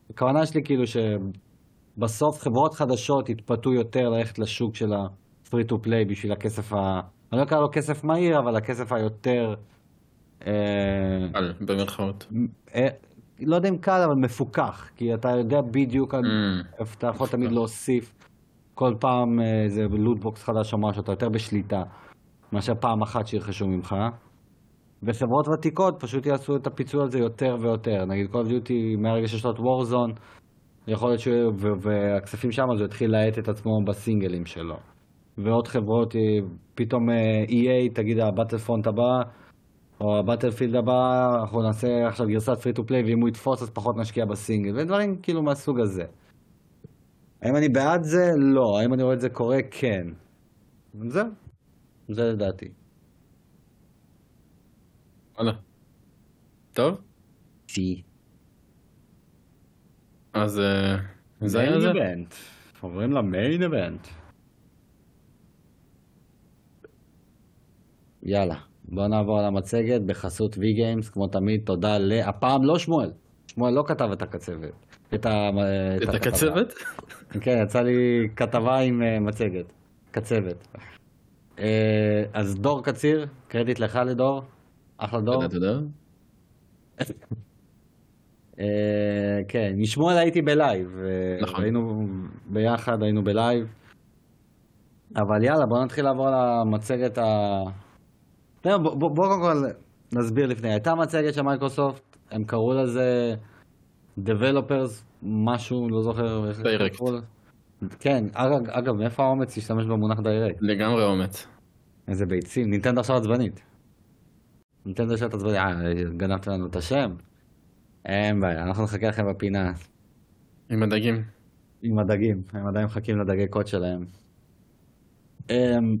הכוונה שלי כאילו שבסוף חברות חדשות יתפתו יותר ללכת לשוק של ה-free to play בשביל הכסף ה... אני לא אקרא לו כסף מהיר, אבל הכסף היותר... אה, קל, במרכאות. אה, לא יודע אם קל, אבל מפוקח, כי אתה יודע בדיוק Mm. אתה יכול תמיד להוסיף כל פעם אה, איזה loot box חדש או משהו, אתה יותר בשליטה מאשר פעם אחת שירכשו ממך. וחברות ותיקות פשוט יעשו את הפיצוי על זה יותר ויותר. נגיד Call of מהרגע שיש לו את Warzone, יכול להיות ש... ו- והכספים שם, אז הוא יתחיל להאט את עצמו בסינגלים שלו. ועוד חברות, אה, פתאום אה, EA תגיד הבטלפונט הבא, או הבטלפילד הבא, אנחנו נעשה עכשיו גרסת פרי טו פליי, ואם הוא יתפוס אז פחות נשקיע בסינגל, ודברים כאילו מהסוג הזה. האם אני בעד זה? לא. האם אני רואה את זה קורה? כן. זהו. זה לדעתי. וואלה. טוב, סי. אז אה, זה היה זה. עוברים למיין איבנט. יאללה, בוא נעבור על המצגת בחסות וי גיימס, כמו תמיד, תודה ל... הפעם לא שמואל. שמואל לא כתב את הקצבת. את, ה... את. הקצבת? כן, יצא לי כתבה עם אה, מצגת. קצבת. אה, אז דור קציר, קרדיט לך לדור. אחלה דור. תודה. אה, כן, משמואל הייתי בלייב. אה, נכון. היינו ביחד, היינו בלייב. אבל יאללה, בוא נתחיל לעבור על המצגת ה... לא, בוא, קודם כל נסביר לפני. הייתה מצגת של מייקרוסופט, הם קראו לזה Developers משהו, לא זוכר איך. קראו לזה. כן, אגב, מאיפה האומץ להשתמש במונח Direct? לגמרי אומץ. איזה ביצים, נינטנדו עכשיו עצבנית. נינטנדו עכשיו עצבנית, אה, גנבת לנו את השם? אין בעיה, אנחנו נחכה לכם בפינה. עם הדגים. עם הדגים, הם עדיין מחכים לדגי קוד שלהם. אמ,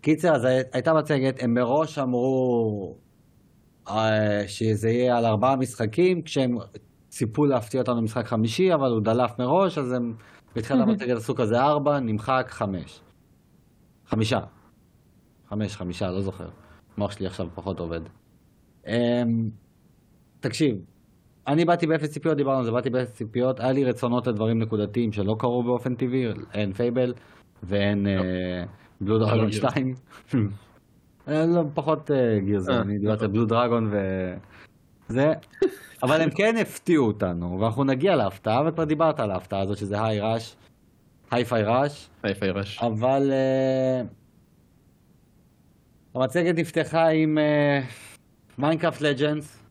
קיצר, אז הייתה מצגת, הם מראש אמרו אה, שזה יהיה על ארבעה משחקים, כשהם ציפו להפתיע אותנו במשחק חמישי, אבל הוא דלף מראש, אז הם בתחילת המצגת עשו כזה ארבע, נמחק חמש. חמישה. חמש, חמישה, לא זוכר. המוח שלי עכשיו פחות עובד. אמ, תקשיב, אני באתי באפס ציפיות, דיברנו על זה, באתי באפס ציפיות, היה לי רצונות לדברים נקודתיים שלא קרו באופן טבעי, אין Fable ואין Blue Dragon 2. לא, פחות גירזון, אה, אני דיברתי על Blue Dragon וזה, אבל הם כן הפתיעו אותנו, ואנחנו נגיע להפתעה, וכבר דיברת על ההפתעה הזאת שזה Hi-Fi Rush, Hi-Fi Rush, Hi-Fi Rush, אבל אה, המצגת נפתחה עם Minecraft אה, Legends,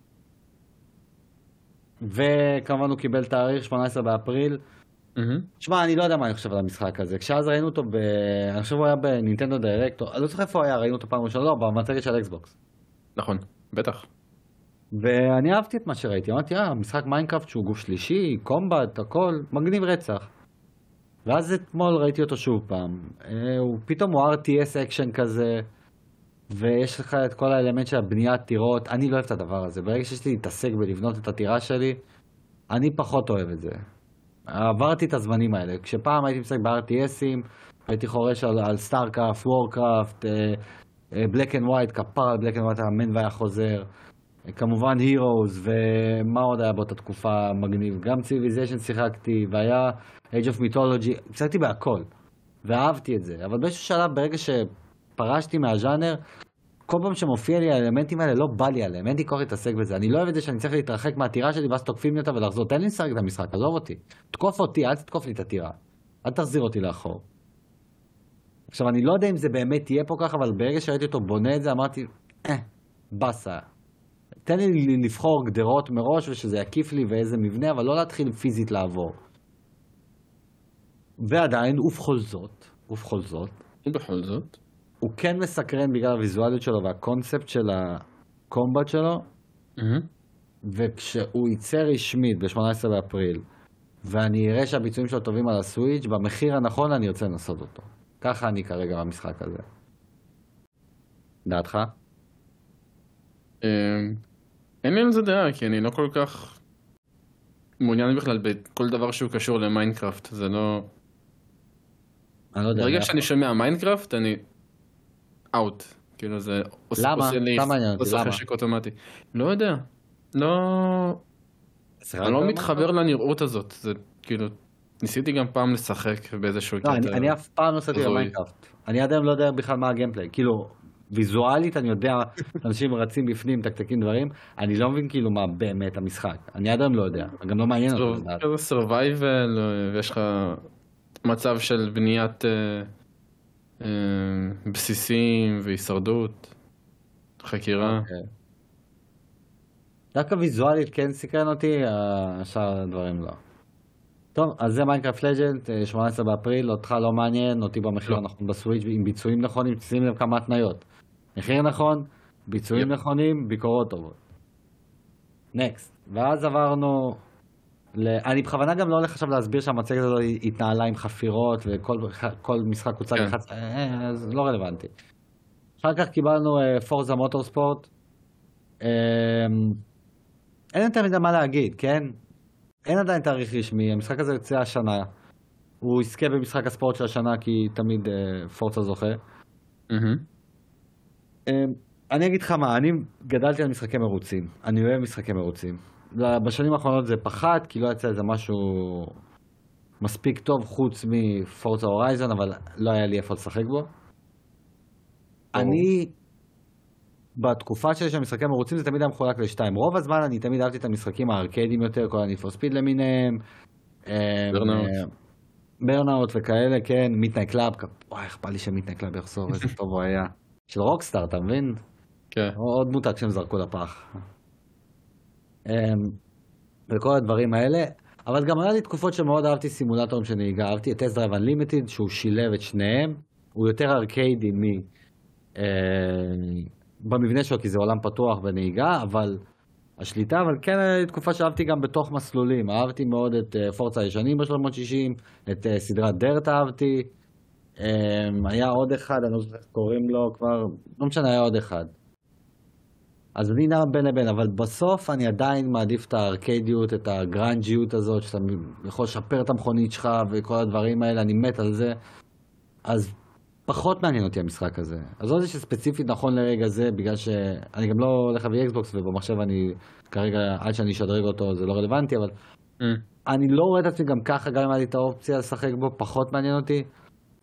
וכמובן הוא קיבל תאריך 18 באפריל. תשמע, אני לא יודע מה אני חושב על המשחק הזה. כשאז ראינו אותו ב... אני חושב הוא היה ב Nintendo Direct, אני לא זוכר איפה הוא היה, ראינו אותו פעם ראשונה, לא, במצגת של אקסבוקס. נכון, בטח. ואני אהבתי את מה שראיתי, אמרתי, אה, משחק מיינקראפט שהוא גוף שלישי, combat, הכל, מגניב רצח. ואז אתמול ראיתי אותו שוב פעם. אה, הוא פתאום הוא RTS אקשן כזה. ויש לך את כל האלמנט של הבניית טירות, אני לא אוהב את הדבר הזה. ברגע שיש לי להתעסק בלבנות את הטירה שלי, אני פחות אוהב את זה. עברתי את הזמנים האלה. כשפעם הייתי משחק ב-RTSים, הייתי חורש על, על StarCraft, Warcraft, Black & White, כפר על Black & White, האמן והיה חוזר. כמובן Heroes, ומה עוד היה באותה תקופה מגניב? גם Civilization שיחקתי, והיה Age of Mythology, שיחקתי בהכל. ואהבתי את זה. אבל באיזשהו שלב, ברגע ש... פרשתי מהז'אנר, כל פעם שמופיע לי האלמנטים האלה לא בא לי עליהם, אין לי כוח להתעסק בזה. אני לא אוהב את זה שאני צריך להתרחק מהטירה שלי ואז תוקפים לי אותה ולחזור. תן לי לשחק את המשחק, עזוב אותי. תקוף אותי, אל תתקוף לי את הטירה. אל תחזיר אותי לאחור. עכשיו, אני לא יודע אם זה באמת יהיה פה ככה, אבל ברגע שראיתי אותו בונה את זה, אמרתי, אה, באסה. תן לי לבחור גדרות מראש ושזה יקיף לי ואיזה מבנה, אבל לא להתחיל פיזית לעבור. ועדיין, ובכל זאת, ובכל זאת, ובכל זאת, הוא כן מסקרן בגלל הוויזואליות שלו והקונספט של הקומבט שלו, mm-hmm. וכשהוא יצא רשמית ב-18 באפריל, ואני אראה שהביצועים שלו טובים על הסוויץ', במחיר הנכון אני ארצה לנסות אותו. ככה אני כרגע במשחק הזה. דעתך? אמ, אין לי על זה דעה, כי אני לא כל כך מעוניין בכלל בכל דבר שהוא קשור למיינקראפט, זה לא... אני לא יודע. ברגע שאני שומע מיינקראפט, אני out. כאילו זה עושה, למה? עושה לי, למה עניין אותי? למה? חשק אוטומטי. לא יודע. לא... אני לא מתחבר לנראות הזאת. זה כאילו... ניסיתי גם פעם לשחק באיזשהו לא, קטע. אני, אני אף פעם לא עשיתי במיינקראפט. אני עד היום לא יודע בכלל מה ה gameplay. כאילו, ויזואלית אני יודע, אנשים רצים בפנים, מתקתקים דברים, אני לא מבין כאילו מה באמת המשחק. אני עד היום לא יודע, גם לא מעניין אותי. זה survival, ויש לך מצב של בניית... אה, בסיסים והישרדות, חקירה. אוקיי. דווקא ויזואלית כן סקרן אותי, השאר הדברים לא. טוב, אז זה Minecraft Legends, 18 באפריל, אותך לא מעניין, אותי במחיר לא. הנכון ב Switch עם ביצועים נכונים, שים לב כמה התניות. מחיר נכון, ביצועים. נכונים, ביקורות טובות. נקסט. ואז עברנו אני בכוונה גם לא הולך עכשיו להסביר שהמצגת הזאת התנהלה עם חפירות וכל משחק הוצג כן. אה, זה לא רלוונטי. אחר כך קיבלנו פורזה מוטורספורט. אין יותר מדי מה להגיד, כן? אין עדיין תאריך רשמי, המשחק הזה יוצא השנה. הוא יזכה במשחק הספורט של השנה כי תמיד uh, פורצה זוכה. Mm-hmm. Um, אני אגיד לך מה, אני גדלתי על משחקי מרוצים. אני אוהב משחקי מרוצים. בשנים האחרונות זה פחת, כי לא יצא איזה משהו מספיק טוב חוץ מפורצה הורייזון, אבל לא היה לי איפה לשחק בו. אני, בתקופה שלי של משחקי מרוצים זה תמיד היה מחולק לשתיים. רוב הזמן אני תמיד אהבתי את המשחקים הארקדיים יותר, כל for speed למיניהם. ברנאוט. Burnout וכאלה, כן, Midnight Club, וואי, איך בא לי ש Midnight Club יחזור, איזה טוב הוא היה. של Rockstar, אתה מבין? כן. עוד מותג שהם זרקו לפח. אמ, וכל הדברים האלה. אבל גם היה לי תקופות שמאוד אהבתי סימולטורים של נהיגה. אהבתי את Test Drive Unlimited, שהוא שילב את שניהם. הוא יותר ארקיידי מ... אה, במבנה שלו, כי זה עולם פתוח בנהיגה, אבל השליטה, אבל כן הייתה לי תקופה שאהבתי גם בתוך מסלולים. אהבתי מאוד את אה, Forza הישנים ב-360, את אה, סדרת דרט אהבתי. אמ, היה עוד אחד, אני לא זוכר איך קוראים לו כבר, לא משנה, היה עוד אחד. אז אני נע בין לבין, אבל בסוף אני עדיין מעדיף את הארקיידיות, את הגרנג'יות הזאת, שאתה יכול לשפר את המכונית שלך וכל הדברים האלה, אני מת על זה. אז פחות מעניין אותי המשחק הזה. אז לא זה שספציפית נכון לרגע זה, בגלל שאני גם לא הולך להביא אקסבוקס, ובמחשב אני כרגע, עד שאני אשדרג אותו זה לא רלוונטי, אבל Mm. אני לא רואה את עצמי גם ככה, גם אם היה לי את האופציה לשחק בו, פחות מעניין אותי.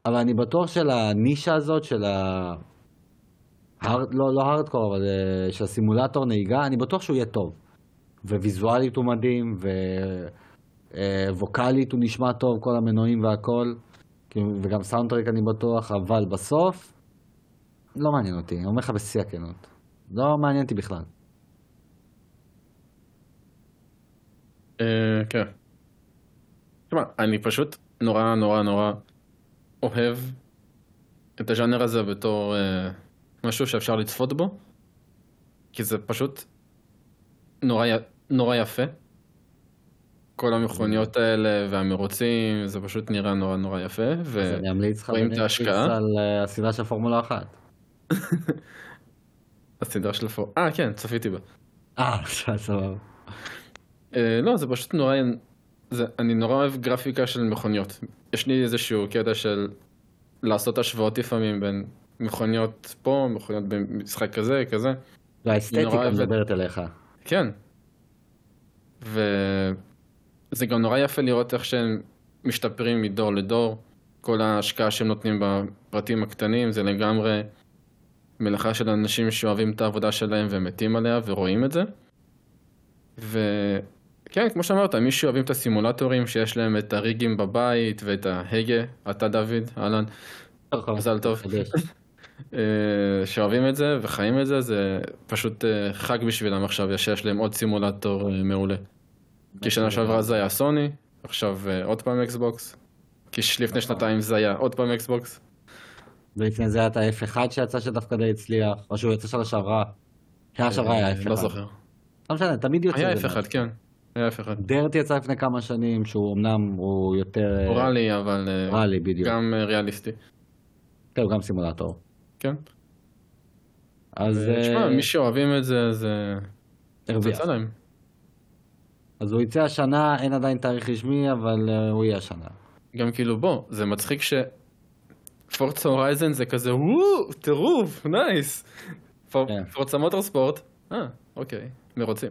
אבל אני בטוח של הנישה הזאת, של ה... הרד, לא, לא הארדקור, אבל אה, של הסימולטור נהיגה, אני בטוח שהוא יהיה טוב. וויזואלית הוא מדהים, וווקאלית הוא נשמע טוב, כל המנועים והכל. וגם סאונדטרק אני בטוח, אבל בסוף, לא מעניין אותי, אני אומר לך בשיא הכנות. לא מעניין אותי בכלל. אה, כן. תשמע, אני פשוט נורא נורא נורא אוהב את הז'אנר הזה בתור אה, משהו שאפשר לצפות בו, כי זה פשוט נורא, נורא יפה. כל המכוניות האלה והמרוצים, זה פשוט נראה נורא נורא יפה. ו... אז אני אמליץ לך את ההשקעה? על אה, הסדרה של פורמולה 1. הסדרה של הפור... אה, כן, צפיתי בה. אה, סבבה. אה, לא, זה פשוט נורא... זה, אני נורא אוהב גרפיקה של מכוניות. יש לי איזשהו קטע של לעשות השוואות לפעמים בין מכוניות פה, מכוניות במשחק כזה, כזה. והאסתטיקה מדברת אליך. כן. וזה גם נורא יפה לראות איך שהם משתפרים מדור לדור. כל ההשקעה שהם נותנים בפרטים הקטנים זה לגמרי מלאכה של אנשים שאוהבים את העבודה שלהם ומתים עליה ורואים את זה. וכן, כמו שאמרת, מי שאוהבים את הסימולטורים שיש להם את הריגים בבית ואת ההגה, אתה דוד, אהלן, מזל טוב. אה, שאוהבים את זה וחיים את זה, זה פשוט אה, חג בשבילם עכשיו, שיש להם עוד סימולטור אה, מעולה. כי שנה שעברה זה היה סוני, עכשיו עוד פעם אקסבוקס. כי לפני שנתיים זה היה עוד פעם אקסבוקס. ולפני זה היה את ה-F1 שיצא שדווקא די הצליח, או שהוא יצא שנה שעברה. שנה שעברה היה אה, F1. לא זוכר. לא משנה, תמיד יוצא. היה איזה F1, כן. היה F1. דרט יצא לפני כמה שנים, שהוא אמנם הוא יותר... אה, אוראלי, אבל ריאלי, בדיוק. גם ריאליסטי. כן, הוא גם סימולטור. כן. אז... תשמע, אה, מי שאוהבים את זה, זה... הרוויח. אז הוא יצא השנה, אין עדיין תאריך רשמי, אבל אה, הוא יהיה השנה. גם כאילו בוא, זה מצחיק ש... Forza Horizon זה כזה וואו, טירוף, nice. כן. Forza Motorsport, אה, אוקיי, מרוצים.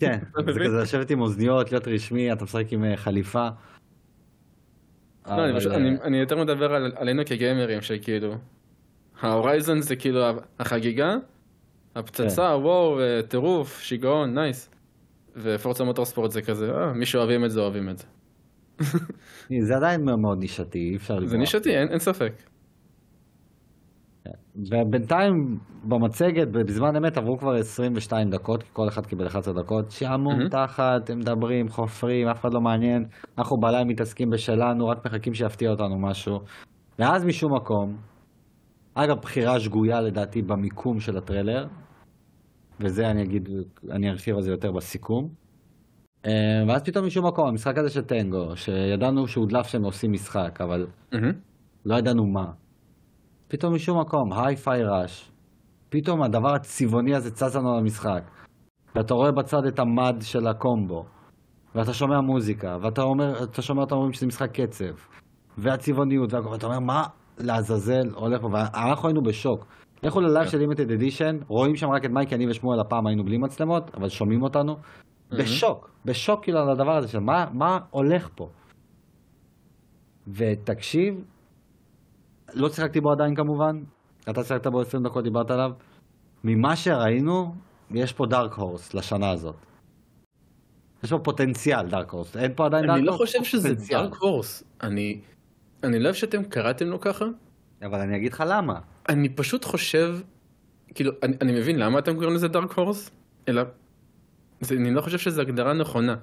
כן, זה? כזה לשבת עם אוזניות, להיות רשמי, אתה משחק עם אה, חליפה. לא, אני פשוט- יותר מדבר על- עלינו כגיימרים, שכאילו, ה Horizon זה כאילו החגיגה, הפצצה, כן. וואו, טירוף, שיגעון, nice. ופורצה מוטורספורט זה כזה, אה, מי שאוהבים את זה, אוהבים את זה. זה עדיין מאוד נישתי, אי אפשר זה לברוח. נישתי, אין אין ספק. ובינתיים במצגת, בזמן אמת עברו כבר 22 דקות, כי כל אחד קיבל 11 דקות, שעמום מהמם. תחת, הם מדברים, חופרים, אף אחד לא מעניין, אנחנו בלילה מתעסקים בשלנו, רק מחכים שיפתיע אותנו משהו. ואז משום מקום, אגב, בחירה שגויה לדעתי במיקום של הטריילר, וזה אני אגיד, אני ארחיב על זה יותר בסיכום. אה, ואז פתאום משום מקום, המשחק הזה של טנגו, שידענו שהודלף שהם עושים משחק, אבל מהמם. לא ידענו מה. פתאום משום מקום, היי-פיי ראש. פתאום הדבר הצבעוני הזה צץ לנו למשחק. ואתה רואה בצד את המד של הקומבו. ואתה שומע מוזיקה, ואתה אומר, אתה שומע אותם אומרים שזה משחק קצב. והצבעוניות, ואתה אומר, מה לעזאזל הולך? ואנחנו היינו בשוק. לכו ללייב של Limited Edition, רואים שם רק את מייקי, אני ושמואל הפעם היינו בלי מצלמות, אבל שומעים אותנו. בשוק, בשוק כאילו על הדבר הזה של מה, מה הולך פה. ותקשיב, לא שיחקתי בו עדיין כמובן, אתה שיחקת בו 20 דקות, דיברת עליו. ממה שראינו, יש פה dark horse לשנה הזאת. יש פה פוטנציאל dark horse, אין פה עדיין dark אני horse. לא חושב שזה. dark horse. אני... אני לא אוהב שאתם קראתם לו ככה. אבל אני אגיד לך למה. אני פשוט חושב, כאילו, אני, אני מבין למה אתם קוראים לזה דארק הורס, אלא, זה, אני לא חושב שזו הגדרה נכונה.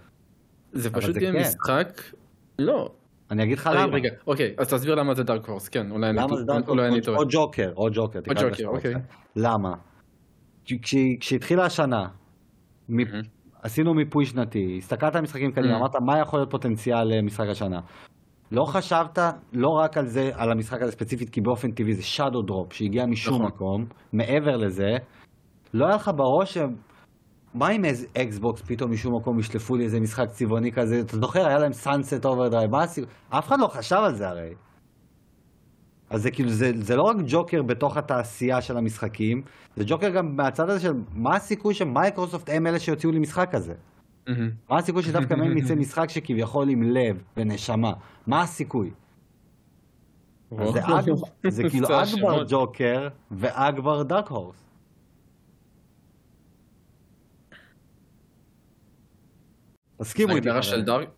זה פשוט זה יהיה כן. משחק, לא. אני אגיד לך למה. רגע, אוקיי, אז תסביר למה זה דארק הורס, כן, אולי אני, למה זה דארק הורס? טועה. או ג'וקר, או ג'וקר. לזה ג'וקר. אוקיי. למה? כשהתחילה השנה. עשינו מיפוי שנתי, הסתכלת על משחקים קדימה. אמרת מה יכול להיות פוטנציאל למשחק השנה. לא חשבת לא רק על זה, על המשחק הזה ספציפית, כי באופן טבעי זה shadow drop שהגיע משום נכון. מקום, מעבר לזה, לא היה לך בראש. מה אם איזה אקסבוקס פתאום משום מקום ישלפו לי איזה משחק צבעוני כזה, אתה זוכר, היה להם Sunset Overdrive, מה הסיכוי? אף אחד לא חשב על זה הרי. אז זה כאילו, זה, זה לא רק ג'וקר בתוך התעשייה של המשחקים, זה ג'וקר גם מהצד הזה של מה הסיכוי שמייקרוסופט הם אלה שיוציאו לי משחק כזה. מה הסיכוי שדווקא מהם יצא משחק שכביכול עם לב ונשמה? מה הסיכוי? זה. זה כאילו השמות. ג'וקר ואכבר דארק הורס. תסכימו איתי.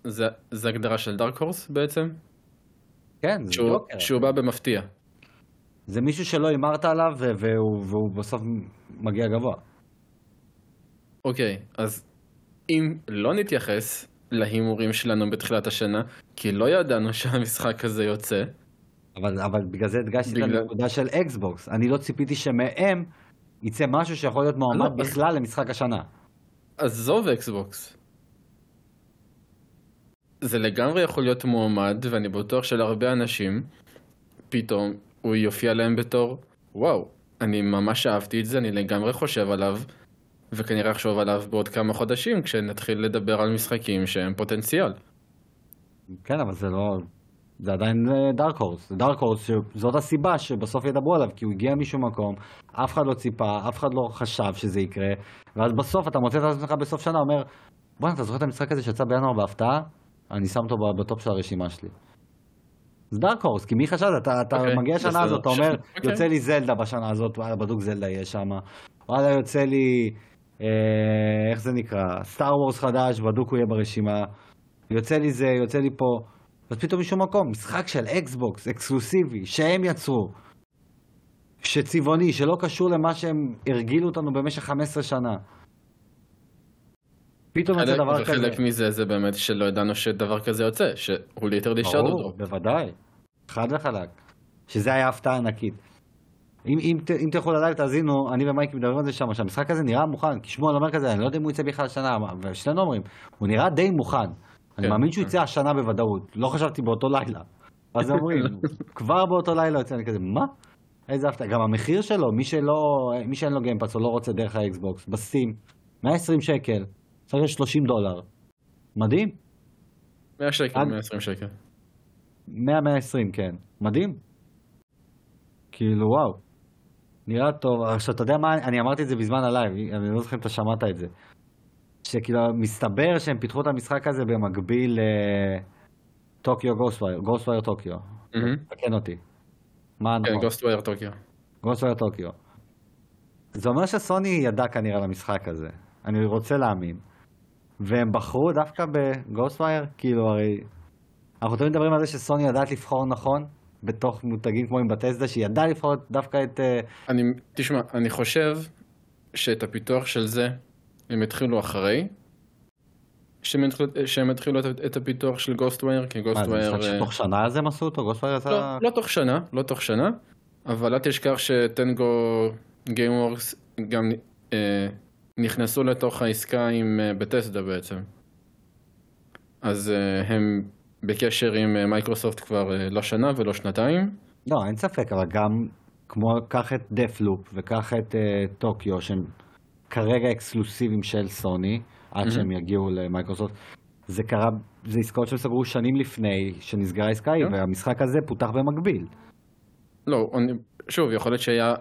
זה, זה הגדרה של דארק הורס בעצם? כן, זה ג'וקר. שהוא בא במפתיע. זה מישהו שלא הימרת עליו והוא בסוף מגיע גבוה. אוקיי, אז אם לא נתייחס להימורים שלנו בתחילת השנה, כי לא ידענו שהמשחק הזה יוצא, אבל, אבל בגלל זה הדגשתי את בגלל- הנקודה של אקסבוקס. אני לא ציפיתי שמהם יצא משהו שיכול להיות מועמד לא, אז- בכלל למשחק השנה. עזוב אקסבוקס. זה לגמרי יכול להיות מועמד, ואני בטוח שלהרבה אנשים, פתאום הוא יופיע להם בתור, וואו, אני ממש אהבתי את זה, אני לגמרי חושב עליו, וכנראה אחשוב עליו בעוד כמה חודשים, כשנתחיל לדבר על משחקים שהם פוטנציאל. כן, אבל זה לא... זה עדיין דארק הורס. זה דארק הורס שזאת הסיבה שבסוף ידברו עליו, כי הוא הגיע משום מקום, אף אחד לא ציפה, אף אחד לא חשב שזה יקרה, ואז בסוף אתה מוצא את עצמך בסוף שנה, אומר, בוא'נה, אתה זוכר את המשחק הזה שיצא בינואר בהפתעה? אני שם אותו ב top של הרשימה שלי. זה dark horse, כי מי חשב? אתה, אתה אוקיי, מגיע לשנה. הזאת, אתה אומר, אוקיי. יוצא לי זלדה בשנה הזאת, וואלה, בדוק זלדה יהיה שם. וואלה, יוצא לי, איך זה נקרא? Star Wars חדש, בדוק הוא יהיה ברשימה. יוצא לי זה, יוצא לי פה. אז פתאום משום מקום, משחק של אקסבוקס, אקסקלוסיבי, שהם יצרו, שצבעוני, שלא קשור למה שהם הרגילו אותנו במשך 15 שנה. פתאום יוצא דבר כזה. וחלק מזה זה באמת שלא ידענו שדבר כזה יוצא, שהוא literally ברור, drop. בוודאי. חד וחלק. שזה היה הפתעה ענקית. אם, אם, אם תלכו ללייב תאזינו, אני ומייק מדברים על זה שם, שהמשחק הזה נראה מוכן, כי שמואל אומר כזה, אני לא יודע אם הוא יצא בכלל השנה, ושנינו אומרים, הוא נראה די מוכן. אני כן, מאמין שהוא כן. יצא השנה בוודאות, לא חשבתי באותו לילה. אז אומרים, כבר באותו לילה יוצא, אני כזה, מה? איזה הפתעה. גם המחיר שלו, מי שלא, מי שאין לו Game Pass או לא רוצה דרך האקסבוקס, ב Steam, 120 שקל, צריך 30 דולר. מדהים. 100 שקל, עד- 120 שקל. 100-120, כן. מדהים. כאילו, וואו. נראה טוב. עכשיו, אתה יודע מה, אני אמרתי את זה בזמן הלייב, אני לא זוכר אם אתה שמעת את זה. שכאילו, מסתבר שהם פיתחו את המשחק הזה במקביל ל Tokyo Ghostwire, Ghostwire Tokyo. מהמם. תקן אותי. מה כן, נכון? Ghostwire Tokyo. Ghostwire Tokyo. זה אומר שסוני ידע כנראה למשחק הזה. אני רוצה להאמין. והם בחרו דווקא ב Ghostwire, כאילו הרי... אנחנו תמיד מדברים על זה שסוני יודעת לבחור נכון, בתוך מותגים כמו עם Bethesda, שהיא ידעה לבחור דווקא את... אה, אני, תשמע, אני חושב שאת הפיתוח של זה הם התחילו אחרי שהם התחילו, שהם התחילו את, את הפיתוח של Ghostwire, כי מה, זה Ghostwire... משחק שתוך שנה אז הם עשו אותו? Ghostwire עשה... לא, לא תוך שנה, לא תוך שנה, אבל אל תשכח ש Tango Gameworks גם אה, נכנסו לתוך העסקה עם אה, Bethesda בעצם. אז אה, הם בקשר עם אה, מייקרוסופט כבר אה, לא שנה ולא שנתיים. לא, אין ספק, אבל גם, כמו, קח את Deathloop וקח את אה, טוקיו, שהם כרגע אקסקלוסיביים של סוני, עד מהמם. שהם יגיעו למייקרוסופט. זה קרה, זה עסקאות שהם סגרו שנים לפני שנסגרה העסקה ההיא, כן. והמשחק הזה פותח במקביל. לא, אני, שוב, יכול להיות שהיה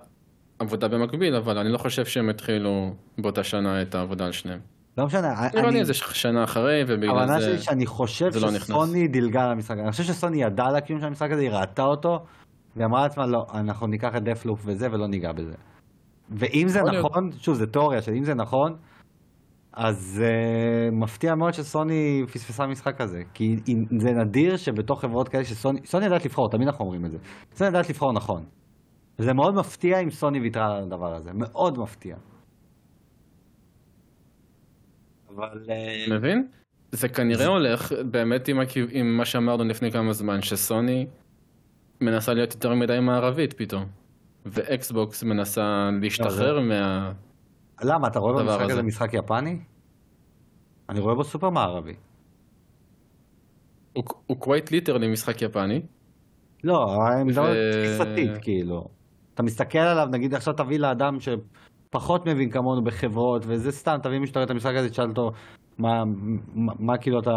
עבודה במקביל, אבל אני לא חושב שהם התחילו באותה שנה את העבודה על שניהם. לא משנה, אני, לי איזה שנה אחרי, ובגלל זה... שלי שאני חושב זה לא. שסוני דילגה על המשחק, אני חושב שסוני ידעה על הקיום של המשחק הזה, היא ראתה אותו, והיא אמרה לעצמה, לא, אנחנו ניקח את דפלופ וזה ולא ניגע בזה. ואם זה. נכון, שוב, זה תיאוריה של אם זה נכון, אז uh, מפתיע מאוד שסוני פספסה משחק הזה, כי זה נדיר שבתוך חברות כאלה שסוני, סוני יודעת לבחור, תמיד אנחנו אומרים את זה, סוני יודעת לבחור נכון. זה מאוד מפתיע אם סוני ויתרה על הדבר הזה, מאוד מפתיע. אבל... אה, מבין? זה כנראה הולך באמת עם, הכיו... עם מה שאמרנו לפני כמה זמן, שסוני מנסה להיות יותר מדי מערבית פתאום. ואקסבוקס מנסה להשתחרר לא, מה... למה, אתה רואה במשחק הזה. משחק יפני? אני רואה בו סופר מערבי. הוא, הוא quite literally משחק יפני. לא, אני מדבר תפיסתית, כאילו. אתה מסתכל עליו, נגיד עכשיו תביא לאדם שפחות מבין כמונו בחברות, וזה סתם, תביא מישהו את המשחק הזה, תשאל אותו מה, מה, מה כאילו אתה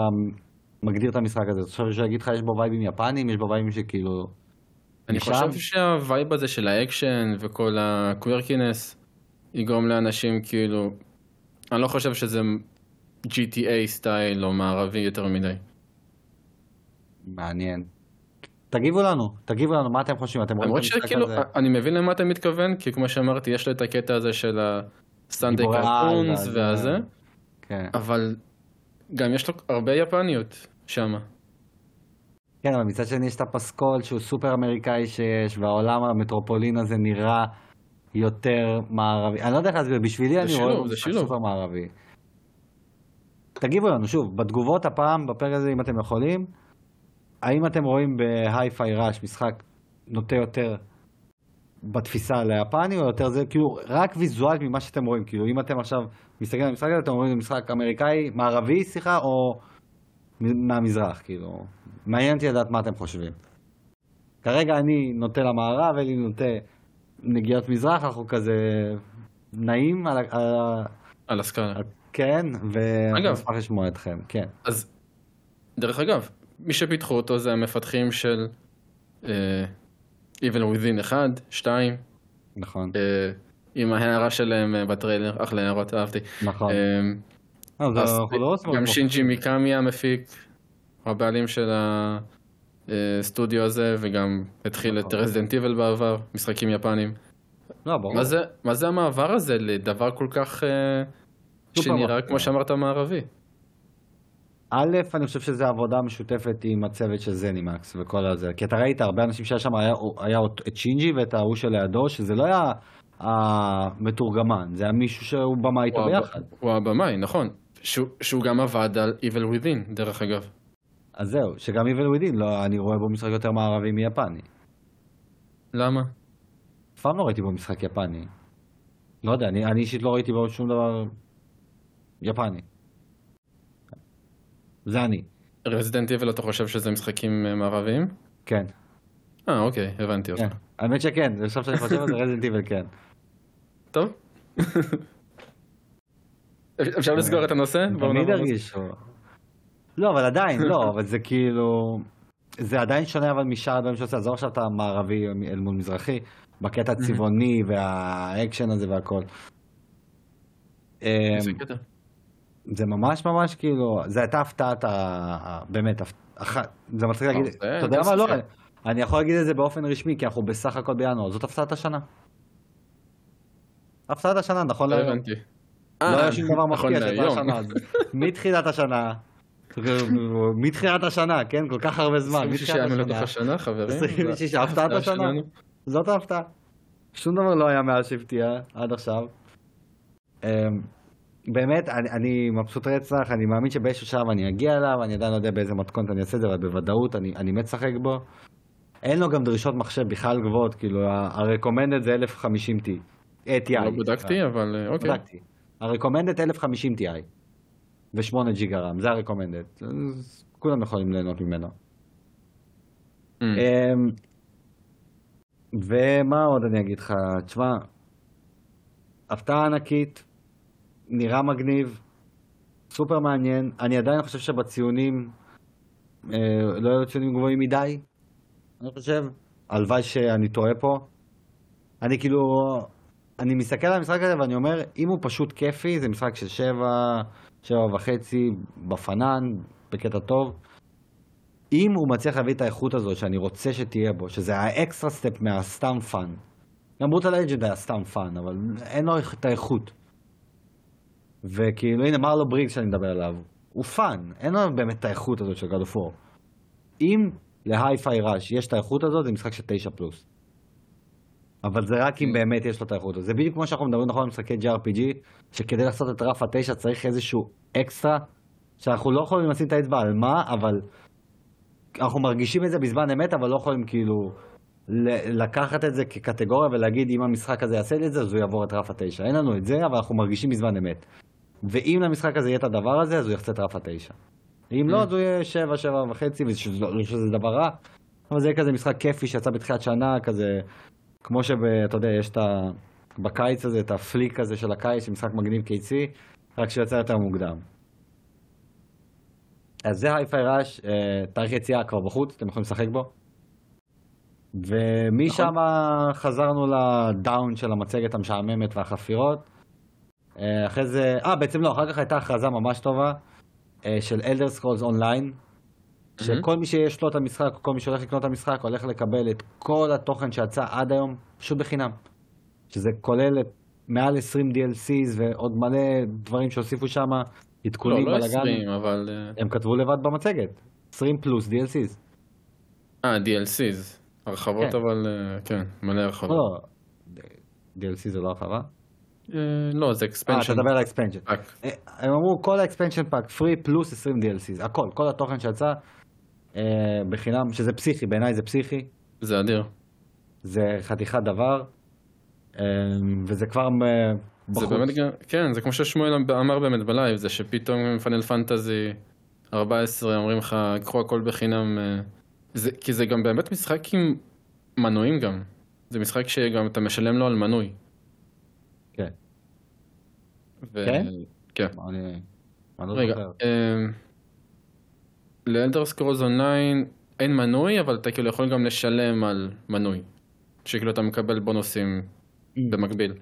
מגדיר את המשחק הזה. עכשיו שהוא יגיד לך, יש בו וייבים יפנים, יש בו וייבים שכאילו... אני משם? חושב שהווייב הזה של האקשן וכל ה quirkiness יגרום לאנשים כאילו, אני לא חושב שזה GTA סטייל או מערבי יותר מדי. מעניין. תגיבו לנו, תגיבו לנו, מה אתם חושבים? אתם רואים את המשחק הזה? אני מבין למה אתה מתכוון, כי כמו שאמרתי, יש לו את הקטע הזה של הסטנדי העל קרטונס והזה. והזה, כן. אבל גם יש לו הרבה יפניות שם. כן, אבל מצד שני יש את הפסקול שהוא סופר אמריקאי שיש, והעולם המטרופולין הזה נראה יותר מערבי. אני לא יודע איך להסביר, בשבילי אני שילוב, רואה משחק. סופר מערבי. תגיבו לנו, שוב, בתגובות הפעם, בפרק הזה, אם אתם יכולים, האם אתם רואים בהיי-פיי ראש משחק נוטה יותר בתפיסה ליפני, או יותר זה, כאילו, רק ויזואלית ממה שאתם רואים, כאילו, אם אתם עכשיו מסתכלים על המשחק הזה, אתם רואים זה משחק אמריקאי, מערבי, סליחה, או מהמזרח, כאילו. מעניין אותי לדעת מה אתם חושבים. כרגע אני נוטה למערב, אלי נוטה נגיעות מזרח, אנחנו כזה נעים על. על על הסקאלה. כן, ואני. אשמח לשמוע אתכם, כן. אז, דרך אגב, מי שפיתחו אותו זה המפתחים של אה, Evil Within 1, 2, נכון, אה, עם ההערה שלהם אה, בטריילר, אחלה הערות, אהבתי. נכון. זה- אז אנחנו לא עושים גם שינג'י מיקאמי המפיק, הבעלים של הסטודיו הזה, וגם התחיל את נכון. רזידנט איבל בעבר, משחקים יפנים. לא, ברור. מה זה, מה זה המעבר הזה לדבר כל כך, אה, שנראה. כמו שאמרת מערבי? א', אני חושב שזו עבודה משותפת עם הצוות של זנימקס וכל הזה. כי אתה ראית, הרבה אנשים שהיה שם, היה, היה את שינג'י ואת ההוא שלידו, שזה לא היה המתורגמן, זה היה מישהו שהוא במה איתו ביחד. הוא הבמאי, נכון. שהוא, שהוא גם עבד על Evil Within, דרך אגב. אז זהו, שגם איבל ווידין, לא, אני רואה בו משחק יותר מערבי מיפני. למה? אף פעם לא ראיתי בו משחק יפני. לא יודע, אני, אני אישית לא ראיתי בו שום דבר יפני. זה אני, רזידנט איבל אתה חושב שזה משחקים אה, מערביים? כן. אה, אוקיי, הבנתי אותך. כן. האמת שכן, זה עכשיו שאני חושב על זה, רזינט איבל כן. טוב. אפשר לסגור את הנושא? תמיד. הרגישו. לא, אבל עדיין, לא, אבל זה כאילו... זה עדיין שונה אבל משאר הדברים שעושה, עזוב עכשיו את המערבי אל מול מזרחי, בקטע הצבעוני והאקשן הזה והכל. איזה אמ, קטע. זה ממש ממש כאילו, זה הייתה הפתעת, ה- באמת, אחת, זה מצחיק להגיד, זה- אתה יודע מה, לא. אני יכול להגיד את זה באופן רשמי, כי אנחנו בסך הכל בינואר, זאת הפתעת השנה. הפתעת השנה, נכון לא. הבנתי. לא אה, היה שום דבר נכון מפתיע שהייתה. השנה. הזאת. מתחילת השנה. מתחילת השנה, כן? כל כך הרבה זמן. 26 מתחילת ימים. לתוך השנה, חברים. 26, זה הפתעת השנה. זאת ההפתעה. שום דבר לא היה מאז שהפתיע עד עכשיו. אמ, באמת, אני, אני מבסוט רצח, אני מאמין שבאיזשהו שלב אני אגיע אליו, אני עדיין לא יודע באיזה מתכונת אני אעשה את זה, אבל בוודאות אני, אני מת לשחק בו. אין לו גם דרישות מחשב בכלל גבוהות, כאילו, ה-recommended זה 1050T. אה, TI. לא בדקתי, אבל אה, אוקיי. בדקתי. ה-recommended 1050 Ti ו-8 ג'יגה רם, זה ה-recommended. כולם יכולים ליהנות ממנו. אמ, אמ, ומה עוד אני אגיד לך? תשמע, הפתעה ענקית, נראה מגניב, סופר מעניין. אני עדיין חושב שבציונים אה, לא היו ציונים גבוהים מדי, אני חושב. הלוואי שאני טועה פה. אני כאילו, אני מסתכל על המשחק הזה ואני אומר, אם הוא פשוט כיפי, זה משחק של שבע, שבע וחצי, ב fun, בקטע טוב. אם הוא מצליח להביא את האיכות הזאת שאני רוצה שתהיה בו, שזה ה extra step מהסתם fun. גם Brutal Legend היה סתם fun, אבל אין לו את האיכות. וכאילו, הנה Marlow Briggs שאני מדבר עליו, הוא fun, אין לו באמת את האיכות הזאת של God of War. אם להיי-פיי ראש יש את האיכות הזאת, זה משחק של 9 פלוס. אבל זה רק אם באמת יש לו את האיכות הזאת. זה בדיוק כמו שאנחנו מדברים נכון על משחקי JRPG, שכדי לעשות את רף התשע צריך איזשהו אקסטרה, שאנחנו לא יכולים לשים את האצבע על מה, אבל אנחנו מרגישים את זה בזמן אמת, אבל לא יכולים כאילו לקחת את זה כקטגוריה ולהגיד אם המשחק הזה יעשה לי את זה, אז הוא יעבור את רף התשע. אין לנו את זה, אבל אנחנו מרגישים בזמן אמת. ואם למשחק הזה יהיה את הדבר הזה, אז הוא יחצה את רף התשע. אם לא, Mm. אז הוא יהיה שבע, שבע וחצי, שזה דבר רע, אבל זה יהיה כזה משחק כיפי שיצא בתחילת שנה, כזה, כמו שאתה יודע, יש את ה... בקיץ הזה, את ה flick הזה של הקיץ, משחק מגניב קיצי, רק שיוצא יותר מוקדם. אז זה Hi-Fi Rush, אה, תאריך יציאה כבר בחוץ, אתם יכולים לשחק בו. ומשם חזרנו ל down של המצגת המשעממת והחפירות. אה, אחרי זה, אה בעצם לא, אחר כך הייתה הכרזה ממש טובה אה, של Elder Scrolls Online, שכל מי שיש לו את המשחק, כל מי שהולך לקנות את המשחק, הולך לקבל את כל התוכן שיצא עד היום, פשוט בחינם. שזה כולל את מעל 20 DLCs ועוד מלא דברים שהוסיפו שם, לא, עדכונים, לא בלאגן. 20, אבל... אה, הם כתבו לבד במצגת, 20 פלוס DLCs. אה, DLCs. הרחבות כן. אבל, כן, מלא הרחבות. לא, DLC זה לא הרחבה? אה, לא, זה אה, אתה expansion. מדבר על ה expansion. רק. הם אמרו כל ה expansion pack free פלוס 20 DLCs, הכל, כל התוכן שיצא אה, בחינם, שזה פסיכי, בעיניי זה פסיכי, זה אדיר. זה חתיכת דבר, אה, וזה כבר אה, זה בחוץ. באמת כן, זה כמו ששמואל אמר באמת בלייב, זה שפתאום Final Fantasy 14 אומרים לך, קחו הכל בחינם, אה, זה, כי זה גם באמת משחק עם מנויים גם. זה משחק שגם אתה משלם לו על מנוי. כן. ו... כן? כן. אני לא רגע. ל Elder Scrolls Online אין מנוי, אבל אתה כאילו יכול גם לשלם על מנוי. שכאילו אתה מקבל בונוסים במקביל.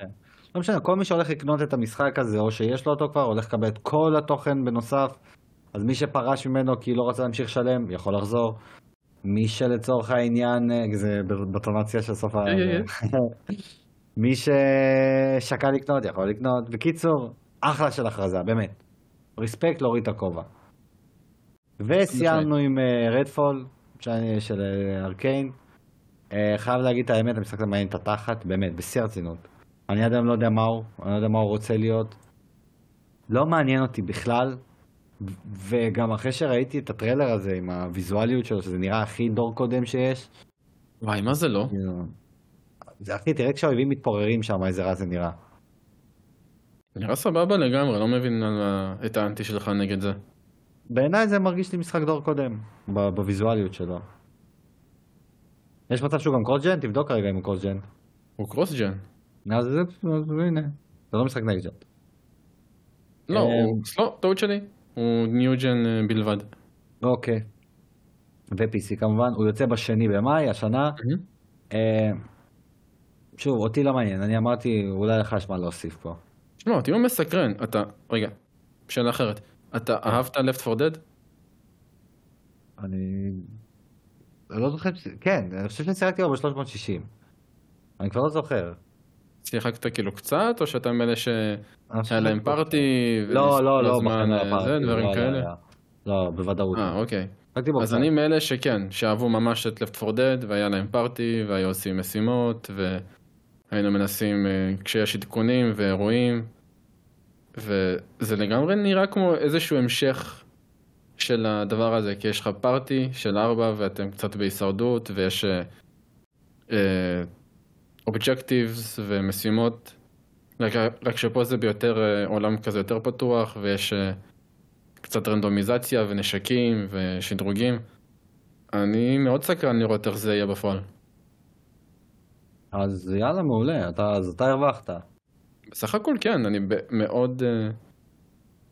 לא משנה, כל מי שהולך לקנות את המשחק הזה, או שיש לו אותו כבר, הולך לקבל את כל התוכן בנוסף. אז מי שפרש ממנו כי לא רצה להמשיך לשלם, יכול לחזור. מי שלצורך העניין, אה, זה בטונציה של סוף ה... מי ששקל לקנות, יכול לקנות. בקיצור, אחלה של הכרזה, באמת. ריספקט להוריד את הכובע. וסיימנו עם רדפול של אה, ארקיין. אה, חייב להגיד את האמת, המשחק הזה מעניין את התחת, באמת, בשיא הרצינות. אני עד היום לא יודע מה הוא, אני לא יודע מה הוא רוצה להיות. לא מעניין אותי בכלל, וגם אחרי שראיתי את הטריילר הזה עם הוויזואליות שלו, שזה נראה הכי דור קודם שיש, וואי, מה זה לא? זה אחי, תראה כשהאויבים מתפוררים שם, איזה רע זה נראה. נראה סבבה לגמרי, לא מבין את האנטי שלך נגד זה. בעיניי זה מרגיש לי משחק דור קודם, בוויזואליות שלו. יש מצב שהוא גם קרוסג'ן? תבדוק כרגע אם הוא קרוסג'ן. הוא קרוס ג'ן. אז זה, אז הנה, זה לא משחק נקסט ג'ן. לא, אה. לא, טעות שלי. הוא ניו ג'ן אה, בלבד. אוקיי. ו-PC כמובן, הוא יוצא בשני במאי השנה. שוב, אותי לא מעניין, אני אמרתי, אולי לך יש מה להוסיף פה. תשמע, אותי הוא מסקרן. אתה, רגע, שאלה אחרת. אתה אהבת Left 4 Dead? אני... לא זוכר, כן, אני חושב ששיחקתי בו ב-360. אני כבר לא זוכר. שיחקת כאילו קצת, או שאתה מאלה שהיה להם פארטי? לא, לא, לא, בחיים לא אה, זה, דברים לא, לא, כאלה? לא. לא, בוודאות. אה, אוקיי. אז. אני מאלה שכן, שאהבו ממש את Left 4 Dead, והיה להם פארטי, והיו עושים משימות, והיינו מנסים אה, כשיש עדכונים ואירועים, וזה לגמרי נראה כמו איזשהו המשך של הדבר הזה, כי יש לך פארטי של ארבע, ואתם קצת בהישרדות, ויש אובג'קטיבס ומשימות, רק, רק שפה זה ביותר אה, עולם כזה יותר פתוח, ויש אה, קצת רנדומיזציה ונשקים ושדרוגים. אני מאוד סקרן לראות איך זה יהיה בפועל. אז יאללה, מעולה, אתה- אז אתה הרווחת. בסך הכל כן, אני ב- מאוד... אה,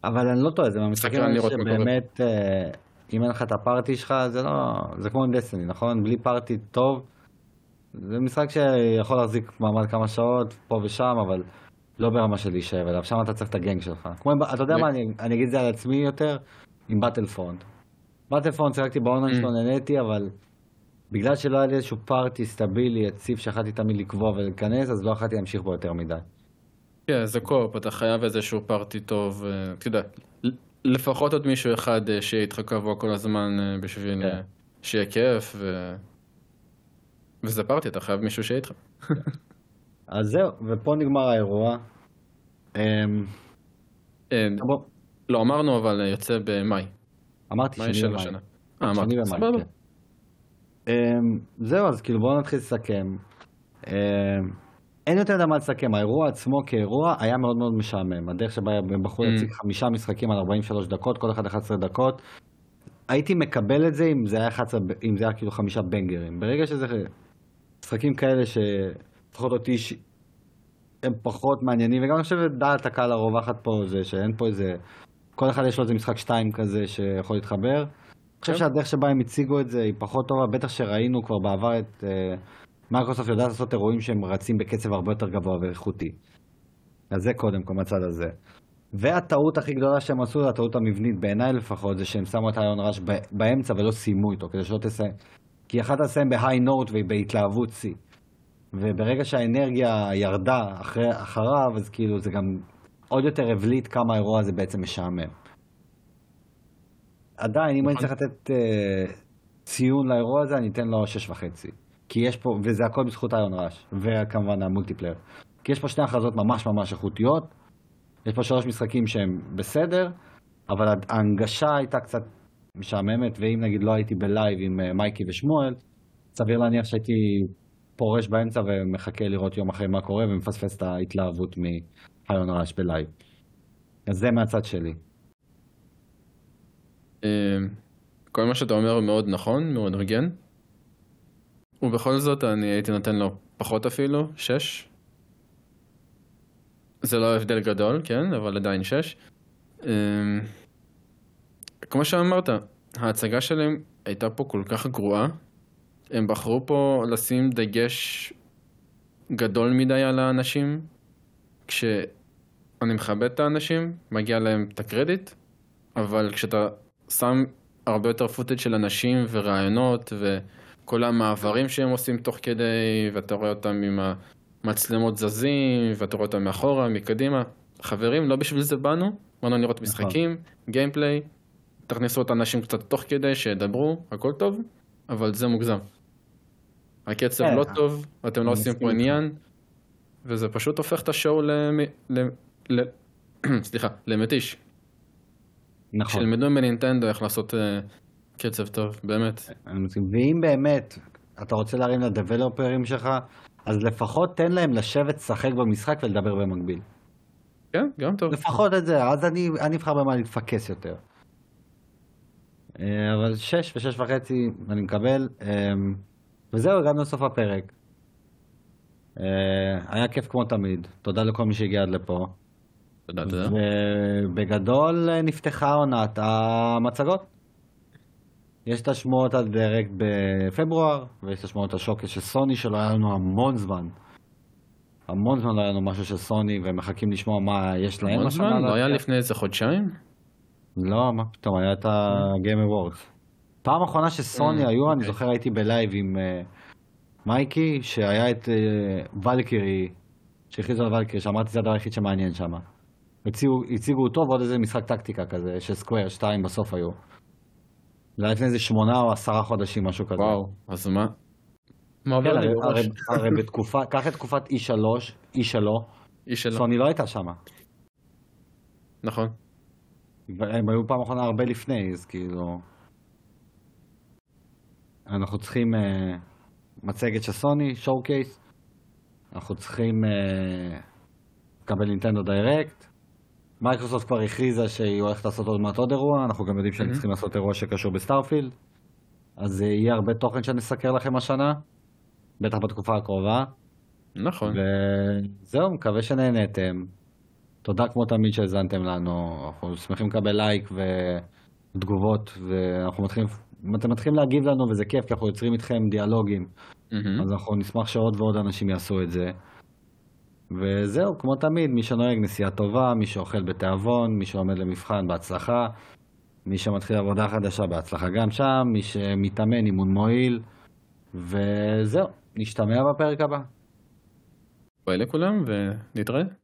אבל אני לא טועה, זה מהמשחקים האלה שבאמת, אה, אם אין לך את ה party שלך, זה לא... זה כמו עם Destiny, נכון? בלי party טוב, זה משחק שיכול להחזיק מעמד כמה שעות, פה ושם, אבל לא ברמה של להישאר אליו, שם אתה צריך את ה gang שלך. כמו, אתה יודע מה, אני, אני אגיד את זה על עצמי יותר, עם Battlefront. Battlefront שיחקתי ב online Mm. שלו, נהניתי, אבל בגלל שלא היה לי איזשהו party סטבילי, יציב, שיכלתי תמיד לקבוע ולהיכנס, אז לא יכלתי להמשיך בו יותר מדי. כן, זה קופ, אתה חייב איזשהו פארטי טוב, אה, אתה יודע, לפחות עוד מישהו אחד אה, שיהיה איתך קבוע כל הזמן אה, בשביל כן. שיהיה כיף, ו... וזה פארטי, אתה חייב מישהו שיהיה איתך. אז זהו, ופה נגמר האירוע. אמ, בוא, לא אמרנו, אבל יוצא במאי. אמרתי שני במאי. אה, אמרתי, סבבה. אמ, זהו, אז כאילו בואו נתחיל לסכם. אמ, אין יותר מה לסכם, האירוע עצמו כאירוע היה מאוד מאוד משעמם. הדרך שבה הם בחרו Mm. להציג חמישה משחקים על 43 דקות, כל אחד 11 דקות. הייתי מקבל את זה אם זה היה, 11, ב- אם זה היה כאילו חמישה בנגרים. ברגע שזה משחקים כאלה שלפחות אותי ש... הם פחות מעניינים, וגם אני חושב שדעת הקהל הרווחת פה זה שאין פה איזה... כל אחד יש לו איזה משחק שתיים כזה שיכול להתחבר. אני חושב כן. שהדרך שבה הם הציגו את זה היא פחות טובה, בטח שראינו כבר בעבר את... אה, מייקרוסופט יודעת לעשות אירועים שהם רצים בקצב הרבה יותר גבוה ואיכותי. אז זה קודם כל מהצד הזה. והטעות הכי גדולה שהם עשו, הטעות המבנית בעיניי לפחות, זה שהם שמו את האיון רעש ב- באמצע ולא סיימו איתו, כדי שלא תסיים. כי יכלת לסיים בהיי נוט ובהתלהבות שיא. וברגע שהאנרגיה ירדה אחרי, אחריו, אז כאילו זה גם עוד יותר הבליט כמה האירוע הזה בעצם משעמם. עדיין, אם אני נכון. צריך לתת אה, ציון לאירוע הזה, אני אתן לו שש וחצי. כי יש פה, וזה הכל בזכות Hi-Fi Rush, וכמובן ה multiplayer. כי יש פה שתי הכרזות ממש ממש איכותיות, יש פה שלוש משחקים שהם בסדר, אבל ההנגשה הייתה קצת משעממת, ואם נגיד לא הייתי בלייב עם אה, מייקי ושמואל, סביר להניח שהייתי פורש באמצע ומחכה לראות יום אחרי מה קורה ומפספס את ההתלהבות מ Hi-Fi Rush בלייב. אז זה מהצד שלי. אה, כל מה שאתה אומר הוא מאוד נכון, מאוד הוגן. ובכל זאת אני הייתי נותן לו פחות אפילו, שש. זה לא הבדל גדול, כן, אבל עדיין שש. אה, כמו שאמרת, ההצגה שלהם הייתה פה כל כך גרועה. הם בחרו פה לשים דגש גדול מדי על האנשים, כשאני מכבד את האנשים, מגיע להם את הקרדיט, אבל כשאתה שם הרבה יותר פוטאג' של אנשים ורעיונות וכל המעברים שהם עושים תוך כדי, ואתה רואה אותם עם המצלמות זזים, ואתה רואה אותם מאחורה, מקדימה. חברים, לא בשביל זה באנו, באנו לראות משחקים, גיימפליי, תכניסו את האנשים קצת תוך כדי, שידברו, הכל טוב, אבל זה מוגזם. הקצב כן, לא טוב, אתם לא עושים פה. עניין, וזה פשוט הופך את השואו למ... סליחה, למתיש. נכון. שילמדו מנינטנדו איך לעשות אה, קצב טוב, באמת. אני מסכים. ואם באמת אתה רוצה להרים לדבלופרים שלך, אז לפחות תן להם לשבת, לשחק במשחק ולדבר במקביל. כן, גם טוב. לפחות את זה, אז אני, אני אבחר במה להתפקס יותר. אה, אבל שש ושש וחצי אני מקבל, אה, וזהו, הגענו לסוף הפרק. היה כיף כמו תמיד, תודה לכל מי שהגיע עד לפה. תודה, תודה. ובגדול אה, נפתחה עונת המצגות. יש את השמועות על Direct בפברואר, ויש את השמועות על showcase של סוני, שלא היה לנו המון זמן. המון זמן לא היה לנו משהו של סוני, ומחכים לשמוע מה יש להם המון זמן? לא היה. לפני איזה חודשיים? לא, מה פתאום, היה את ה-game awards. פעם אחרונה שסוני Mm, היו, אני אוקיי. זוכר הייתי בלייב עם אה, מייקי, שהיה את אה, ולקירי, שהכריזו על ולקירי, שאמרתי זה הדבר היחיד שמעניין שם. הציגו, הציגו אותו ועוד איזה משחק טקטיקה כזה, של סקוויר 2 בסוף היו. זה היה לפני איזה שמונה או עשרה חודשים, משהו כזה. וואו, אז מה? מה כן, עובר לי הרי, בראש? הרי, בתקופה, קח את תקופת E3, E3, איש שלו. סוני לא הייתה שם. נכון. הם היו פעם אחרונה הרבה לפני, אז כאילו... אנחנו צריכים uh, מצגת של סוני, showcase. אנחנו צריכים uh, לקבל נינטנדו Direct. מייקרוסופט כבר הכריזה שהיא הולכת לעשות עוד מעט עוד אירוע, אנחנו גם יודעים שהם Mhm. צריכים לעשות אירוע שקשור ב Starfield. אז uh, יהיה הרבה תוכן שנסקר לכם השנה, בטח בתקופה הקרובה. נכון. וזהו, מקווה שנהנתם. תודה כמו תמיד שהאזנתם לנו, אנחנו שמחים לקבל לייק ותגובות, ואנחנו מתחילים, אתם מתחילים להגיב לנו וזה כיף, כי אנחנו יוצרים איתכם דיאלוגים, מהמם. אז אנחנו נשמח שעוד ועוד אנשים יעשו את זה. וזהו, כמו תמיד, מי שנוהג נסיעה טובה, מי שאוכל בתיאבון, מי שעומד למבחן בהצלחה, מי שמתחיל עבודה חדשה בהצלחה גם שם, מי שמתאמן אימון מועיל, וזהו, נשתמע בפרק הבא. ביי לכולם ונתראה.